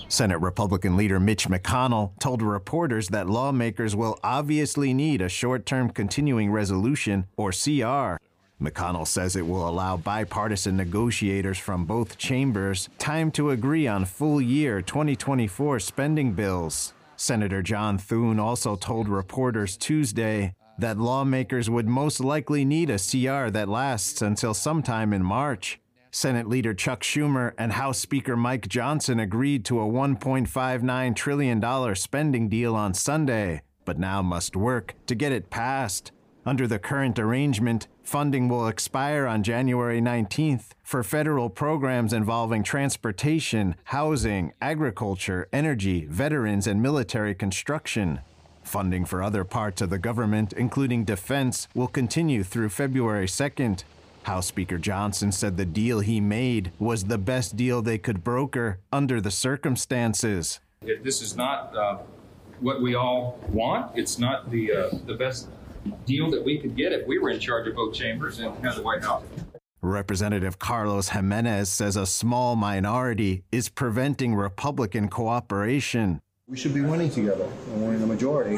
Senate Republican leader Mitch McConnell told reporters that lawmakers will obviously need a short term continuing resolution, or CR, McConnell says it will allow bipartisan negotiators from both chambers time to agree on full year 2024 spending bills. Senator John Thune also told reporters Tuesday that lawmakers would most likely need a CR that lasts until sometime in March. Senate Leader Chuck Schumer and House Speaker Mike Johnson agreed to a $1.59 trillion spending deal on Sunday, but now must work to get it passed. Under the current arrangement, funding will expire on January 19th for federal programs involving transportation, housing, agriculture, energy, veterans, and military construction. Funding for other parts of the government, including defense, will continue through February 2nd. House Speaker Johnson said the deal he made was the best deal they could broker under the circumstances.
This is not uh, what we all want. It's not the uh, the best deal that we could get if we were in charge of both chambers and had the White House.
Representative Carlos Gimenez says a small minority is preventing Republican cooperation.
We should be winning together and winning the majority,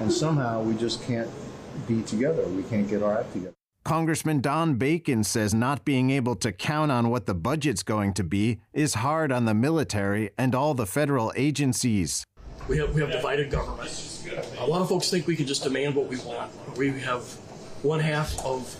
and somehow we just can't be together. We can't get our act together.
Congressman Don Bacon says not being able to count on what the budget's going to be is hard on the military and all the federal agencies.
We have, we have divided government. A lot of folks think we can just demand what we want. We have one half of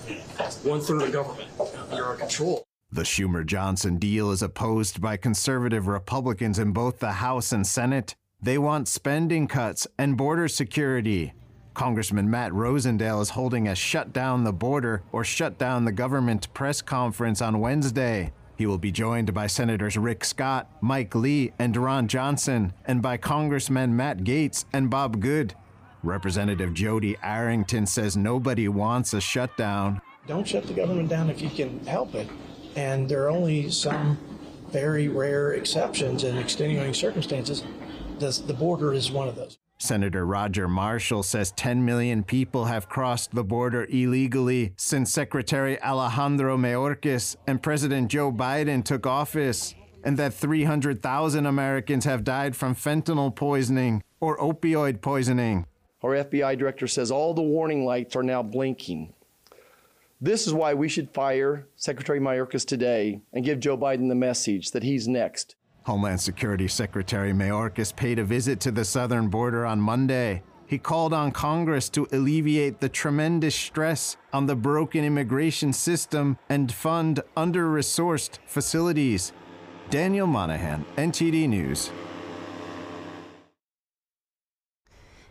one third of government under our control.
The Schumer Johnson deal is opposed by conservative Republicans in both the House and Senate. They want spending cuts and border security. Congressman Matt Rosendale is holding a shut down the border or shut down the government press conference on Wednesday. He will be joined by Senators Rick Scott, Mike Lee, and Ron Johnson, and by Congressmen Matt Gaetz and Bob Good. Representative Jody Arrington says nobody wants a shutdown.
Don't shut the government down if you can help it. And there are only some very rare exceptions and extenuating circumstances. The border is one of those.
Senator Roger Marshall says 10 million people have crossed the border illegally since Secretary Alejandro Mayorkas and President Joe Biden took office, and that 300,000 Americans have died from fentanyl poisoning or opioid poisoning.
Our FBI director says all the warning lights are now blinking. This is why we should fire Secretary Mayorkas today and give Joe Biden the message that he's next.
Homeland Security Secretary Mayorkas paid a visit to the southern border on Monday. He called on Congress to alleviate the tremendous stress on the broken immigration system and fund under resourced facilities. Daniel Monahan, NTD News.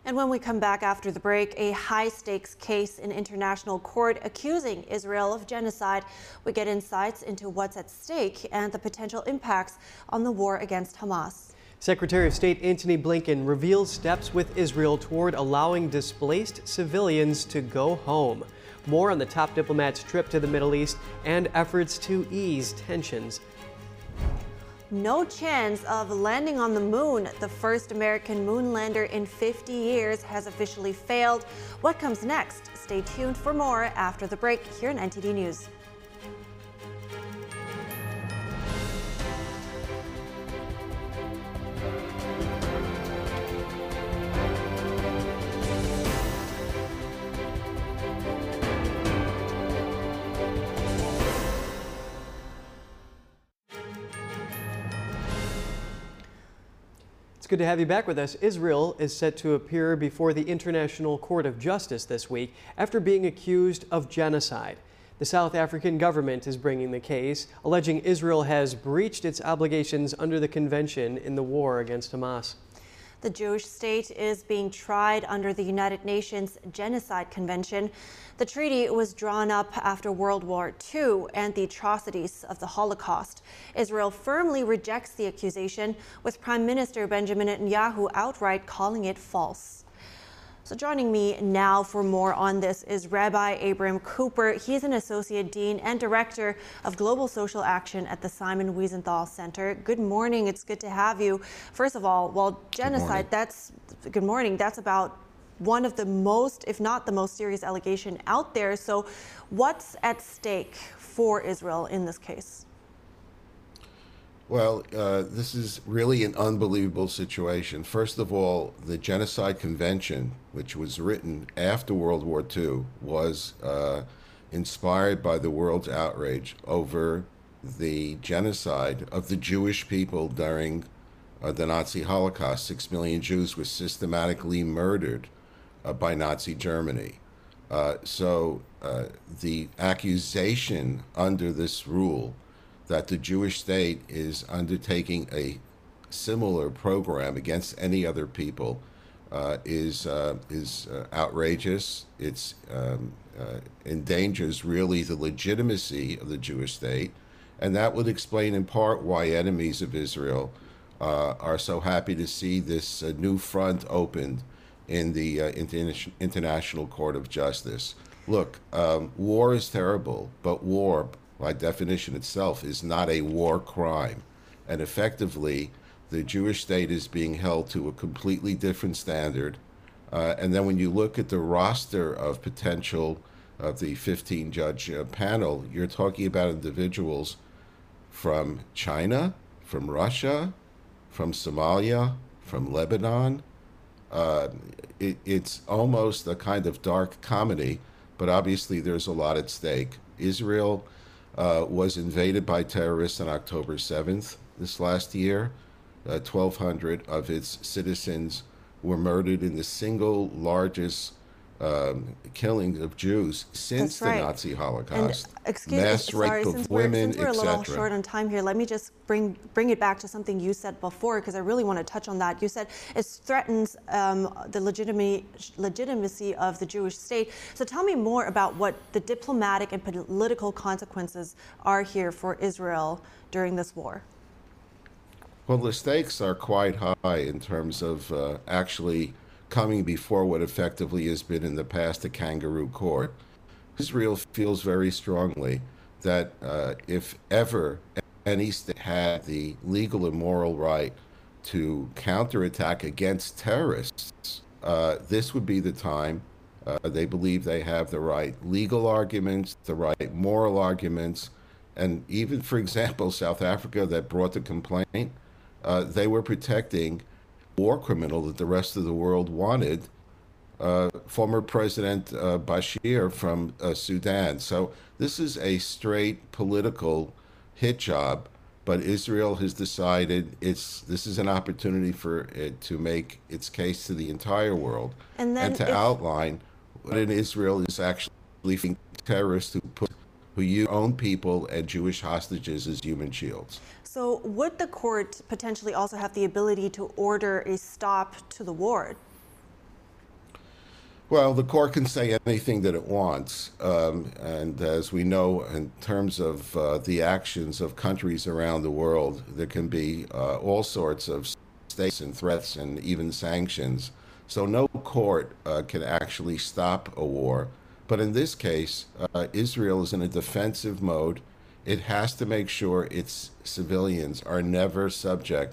And when we come back after the break, a high stakes case in international court accusing Israel of genocide. We get insights into what's at stake and the potential impacts on the war against Hamas.
Secretary of State Antony Blinken reveals steps with Israel toward allowing displaced civilians to go home. More on the top diplomat's trip to the Middle East and efforts to ease tensions
no chance of landing on the moon. The first American moon lander in 50 years has officially failed. What comes next? Stay tuned for more after the break here in NTD News.
Good to have you back with us. Israel is set to appear before the International Court of Justice this week after being accused of genocide. The South African government is bringing the case, alleging Israel has breached its obligations under the convention in the war against Hamas.
The Jewish state is being tried under the United Nations Genocide Convention. The treaty was drawn up after World War II and the atrocities of the Holocaust. Israel firmly rejects the accusation, with Prime Minister Benjamin Netanyahu outright calling it false. So joining me now for more on this is Rabbi Abram Cooper. He's an associate dean and director of global social action at the Simon Wiesenthal Center. Good morning. It's good to have you. First of all, well, genocide, that's good morning. That's about one of the most, if not the most serious allegation out there. So what's at stake for Israel in this case?
Well, uh, this is really an unbelievable situation. First of all, the Genocide Convention, which was written after World War II, was uh, inspired by the world's outrage over the genocide of the Jewish people during uh, the Nazi Holocaust. Six million Jews were systematically murdered uh, by Nazi Germany. Uh, so uh, the accusation under this rule that the Jewish state is undertaking a similar program against any other people uh, is uh, is uh, outrageous. It um, uh, endangers really the legitimacy of the Jewish state, and that would explain in part why enemies of Israel uh, are so happy to see this uh, new front opened in the Inter- International Court of Justice. Look, um, war is terrible, but war by definition itself, is not a war crime. And effectively, the Jewish state is being held to a completely different standard. Uh, and then when you look at the roster of potential of the 15 judge uh, panel, you're talking about individuals from China, from Russia, from Somalia, from Lebanon. Uh, it, it's almost a kind of dark comedy, but obviously there's a lot at stake. Israel uh, was invaded by terrorists on October 7th this last year. Uh, 1,200 of its citizens were murdered in the single largest um, killing of Jews since
right.
the Nazi Holocaust.
And excuse
Mass
me,
rape
sorry,
of
since
women,
we're, since we're a little short on time here, let me just bring bring it back to something you said before because I really want to touch on that. You said it threatens um, the legitimacy legitimacy of the Jewish state. So tell me more about what the diplomatic and political consequences are here for Israel during this war.
Well, the stakes are quite high in terms of uh, actually coming before what effectively has been in the past a kangaroo court. Israel feels very strongly that uh, if ever any state had the legal and moral right to counterattack against terrorists, uh, this would be the time. Uh, they believe they have the right legal arguments, the right moral arguments, and even, for example, South Africa that brought the complaint, uh, they were protecting war criminal that the rest of the world wanted, uh, former President uh, Bashir from uh, Sudan. So this is a straight political hit job, but Israel has decided it's this is an opportunity for it to make its case to the entire world
And then
to
if-
outline what in Israel is actually leaving terrorists who put who use own people and Jewish hostages as human shields.
So would the court potentially also have the ability to order a stop to the war?
Well, the court can say anything that it wants. Um, and as we know, in terms of uh, the actions of countries around the world, there can be uh, all sorts of states and threats and even sanctions. So no court uh, can actually stop a war. But in this case, uh, Israel is in a defensive mode. It has to make sure its civilians are never subject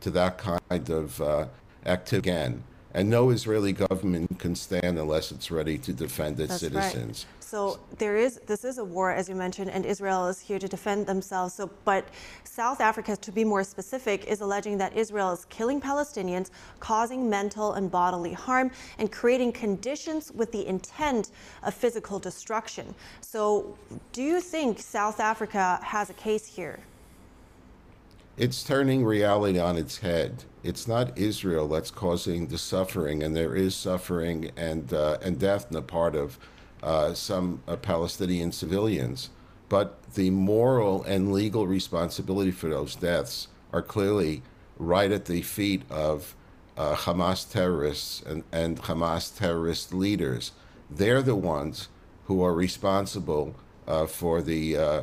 to that kind of uh, activity again. And no Israeli government can stand unless it's ready to defend its
That's right. So there is this is a war, as you mentioned, and Israel is here to defend themselves. So, but South Africa, to be more specific, is alleging that Israel is killing Palestinians, causing mental and bodily harm, and creating conditions with the intent of physical destruction. So, do you think South Africa has a case here?
It's turning reality on its head. It's not Israel that's causing the suffering, and there is suffering and uh, and death on the part of uh, some uh, Palestinian civilians. But the moral and legal responsibility for those deaths are clearly right at the feet of uh, Hamas terrorists and, and Hamas terrorist leaders. They're the ones who are responsible uh, for the uh,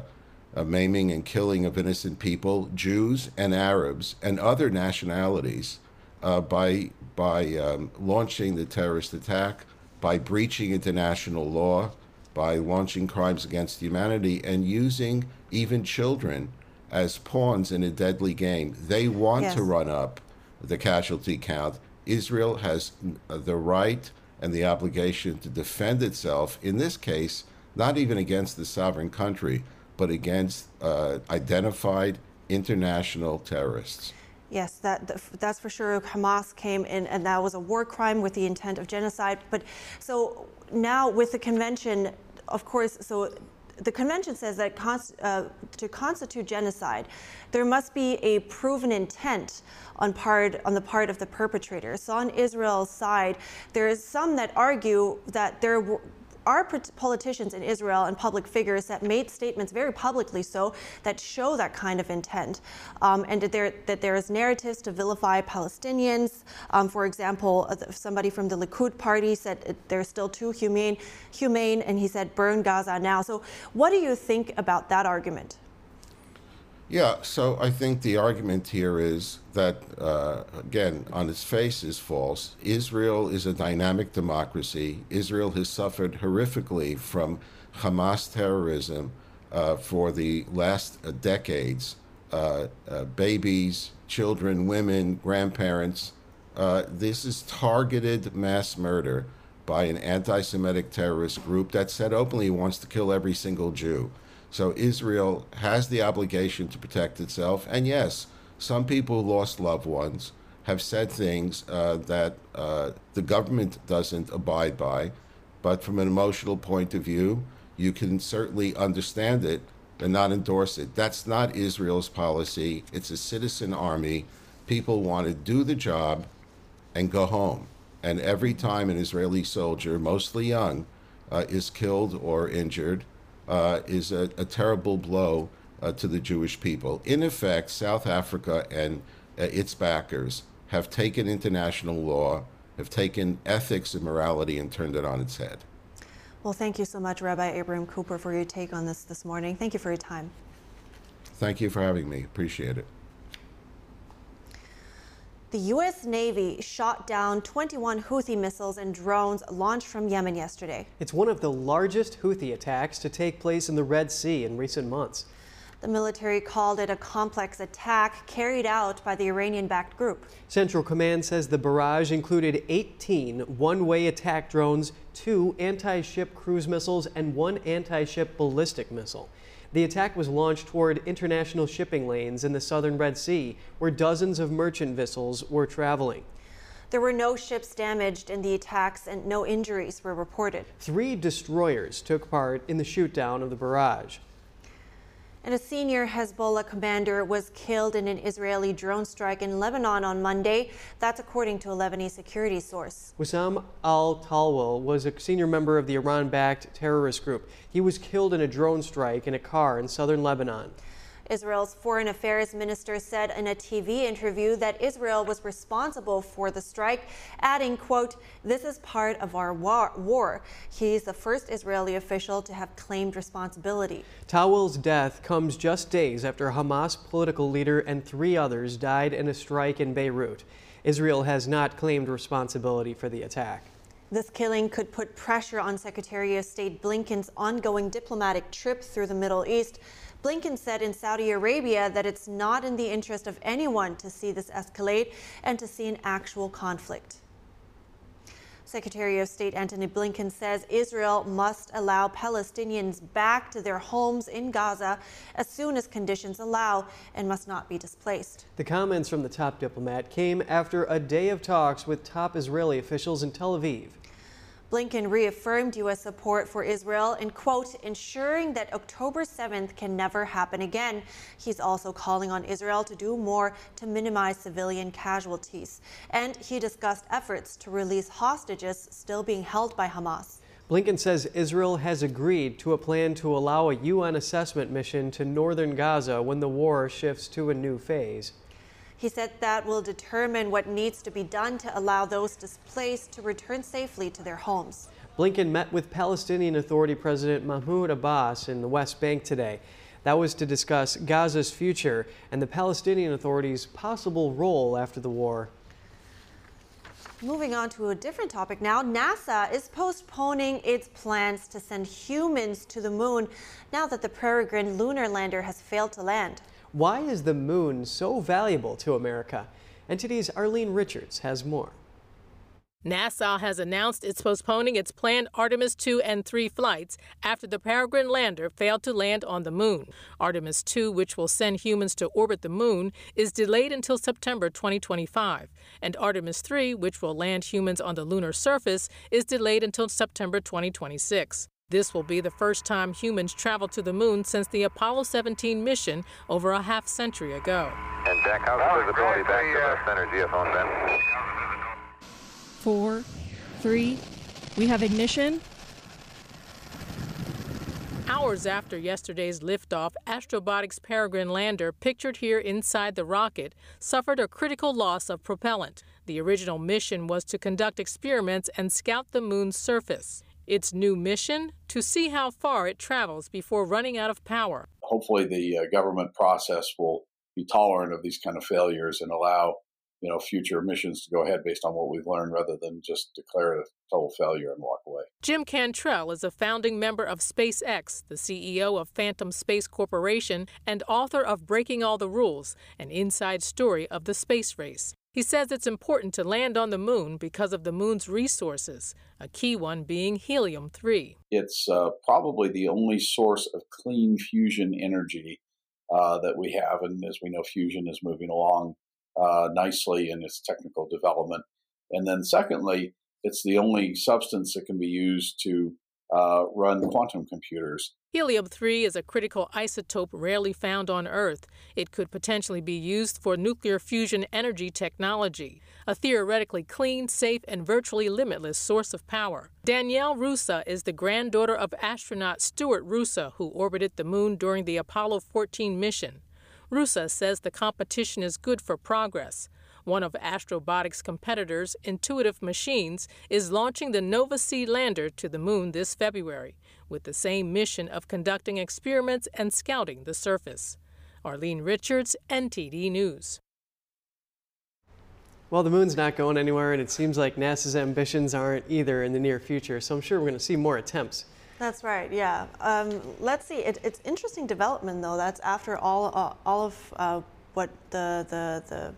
maiming and killing of innocent people, Jews and Arabs and other nationalities, by by um, launching the terrorist attack, by breaching international law, by launching crimes against humanity, and using even children as pawns in a deadly game. They want
Yes.
to run up the casualty count. Israel has uh, the right and the obligation to defend itself. In this case, not even against the sovereign country, but against uh, identified international terrorists.
Yes, that, that- that's for sure. Hamas came in, and that was a war crime with the intent of genocide. But so now with the convention, of course, so the convention says that uh, to constitute genocide, there must be a proven intent on part on the part of the perpetrator. So on Israel's side, there is some that argue that there are politicians in Israel and public figures that made statements very publicly so that show that kind of intent, um, and that there that there is narratives to vilify Palestinians. Um, for example, uh, somebody from the Likud party said it- they're still too humane, humane, and he said burn Gaza now. So, what do you think about that argument?
Yeah, so I think the argument here is that, uh, again, on its face is false. Israel is a dynamic democracy. Israel has suffered horrifically from Hamas terrorism uh, for the last uh, decades. Uh, uh, babies, children, women, grandparents. Uh, this is targeted mass murder by an anti Semitic terrorist group that said openly wants to kill every single Jew. So Israel has the obligation to protect itself. And yes, some people who lost loved ones have said things uh, that uh, the government doesn't abide by. But from an emotional point of view, you can certainly understand it and not endorse it. That's not Israel's policy. It's a citizen army. People want to do the job and go home. And every time an Israeli soldier, mostly young, uh, is killed or injured, uh, is a, a, terrible blow uh, to the Jewish people. In effect, South Africa and uh, its backers have taken international law, have taken ethics and morality, and turned it on its head.
Well, thank you so much, Rabbi Abraham Cooper, for your take on this this morning. Thank you for your time.
Thank you for having me. Appreciate it.
The U.S. Navy shot down 21 Houthi missiles and drones launched from Yemen yesterday.
It's one of the largest Houthi attacks to take place in the Red Sea in recent months.
The military called it a complex attack carried out by the Iranian backed group.
Central Command says the barrage included 18 one way attack drones, two anti ship cruise missiles, and one anti ship ballistic missile. The attack was launched toward international shipping lanes in the southern Red Sea, where dozens of merchant vessels were traveling.
There were no ships damaged in the attacks and no injuries were reported.
Three destroyers took part in the shootdown of the barrage.
And a senior Hezbollah commander was killed in an Israeli drone strike in Lebanon on Monday. That's according to a Lebanese security source.
Wissam al Tawil was a senior member of the Iran backed terrorist group. He was killed in a drone strike in a car in southern Lebanon.
Israel's foreign affairs minister said in a TV interview that Israel was responsible for the strike, adding, quote, this is part of our war. He's the first Israeli official to have claimed responsibility.
Tawil's death comes just days after Hamas political leader and three others died in a strike in Beirut. Israel has not claimed responsibility for the attack.
This killing could put pressure on Secretary of State Blinken's ongoing diplomatic trip through the Middle East. Blinken said in Saudi Arabia that it's not in the interest of anyone to see this escalate and to see an actual conflict. Secretary of State Antony Blinken says Israel must allow Palestinians back to their homes in Gaza as soon as conditions allow and must not be displaced.
The comments from the top diplomat came after a day of talks with top Israeli officials in Tel Aviv.
Blinken reaffirmed U.S. support for Israel in, quote, ensuring that October 7th can never happen again. He's also calling on Israel to do more to minimize civilian casualties. And he discussed efforts to release hostages still being held by Hamas.
Blinken says Israel has agreed to a plan to allow a UN assessment mission to northern Gaza when the war shifts to a new phase.
He said that will determine what needs to be done to allow those displaced to return safely to their homes.
Blinken met with Palestinian Authority President Mahmoud Abbas in the West Bank today. That was to discuss Gaza's future and the Palestinian Authority's possible role after the war.
Moving on to a different topic now, NASA is postponing its plans to send humans to the moon now that the Peregrine lunar lander has failed to land.
Why is the moon so valuable to America? NTD's Arlene Richards has more.
NASA has announced it's postponing its planned Artemis 2 and 3 flights after the Peregrine lander failed to land on the moon. Artemis 2, which will send humans to orbit the moon, is delayed until September 2025, and Artemis 3, which will land humans on the lunar surface, is delayed until September 2026. This will be the first time humans travel to the moon since the Apollo 17 mission over a half century ago.
And Jack, how's the visibility back to the center geophone then?
Four, three, we have ignition.
Hours after yesterday's liftoff, Astrobotic's Peregrine lander, pictured here inside the rocket, suffered a critical loss of propellant. The original mission was to conduct experiments and scout the moon's surface. Its new mission? To see how far it travels before running out of power.
Hopefully, the uh, government process will be tolerant of these kind of failures and allow you know future missions to go ahead based on what we've learned rather than just declare it a total failure and walk away.
Jim Cantrell is a founding member of SpaceX, the CEO of Phantom Space Corporation and author of Breaking All the Rules, an inside story of the space race. He says it's important to land on the moon because of the moon's resources, a key one being helium 3.
It's uh, probably the only source of clean fusion energy uh, that we have. And as we know, fusion is moving along uh, nicely in its technical development. And then, secondly, it's the only substance that can be used to uh, run quantum computers.
Helium 3 is a critical isotope rarely found on Earth. It could potentially be used for nuclear fusion energy technology, a theoretically clean, safe, and virtually limitless source of power. Danielle Roosa is the granddaughter of astronaut Stuart Roosa, who orbited the moon during the Apollo 14 mission. Roosa says the competition is good for progress. One of Astrobotic's competitors, Intuitive Machines, is launching the Nova C lander to the moon this February, with the same mission of conducting experiments and scouting the surface. Arlene Richards, NTD News.
Well, the moon's not going anywhere, and it seems like NASA's ambitions aren't either in the near future, so I'm sure we're going to see more attempts.
That's right. Yeah. Um, let's see. It, it's interesting development, though. That's after all, uh, all of uh, what the the the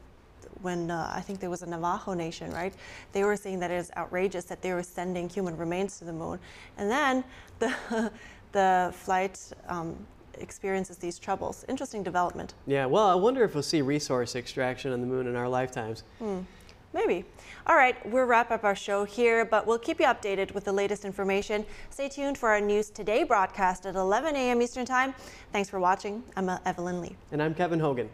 when uh, I think there was a Navajo nation, right? They were saying that it is outrageous that they were sending human remains to the moon, and then the the flight. Um, experiences these troubles. Interesting development.
Yeah, well, I wonder if we'll see resource extraction on the moon in our lifetimes.
Hmm. Maybe. All right, we'll wrap up our show here, but we'll keep you updated with the latest information. Stay tuned for our News Today broadcast at 11 a.m. Eastern Time. Thanks for watching. I'm uh, Evelyn Lee.
And I'm Kevin Hogan.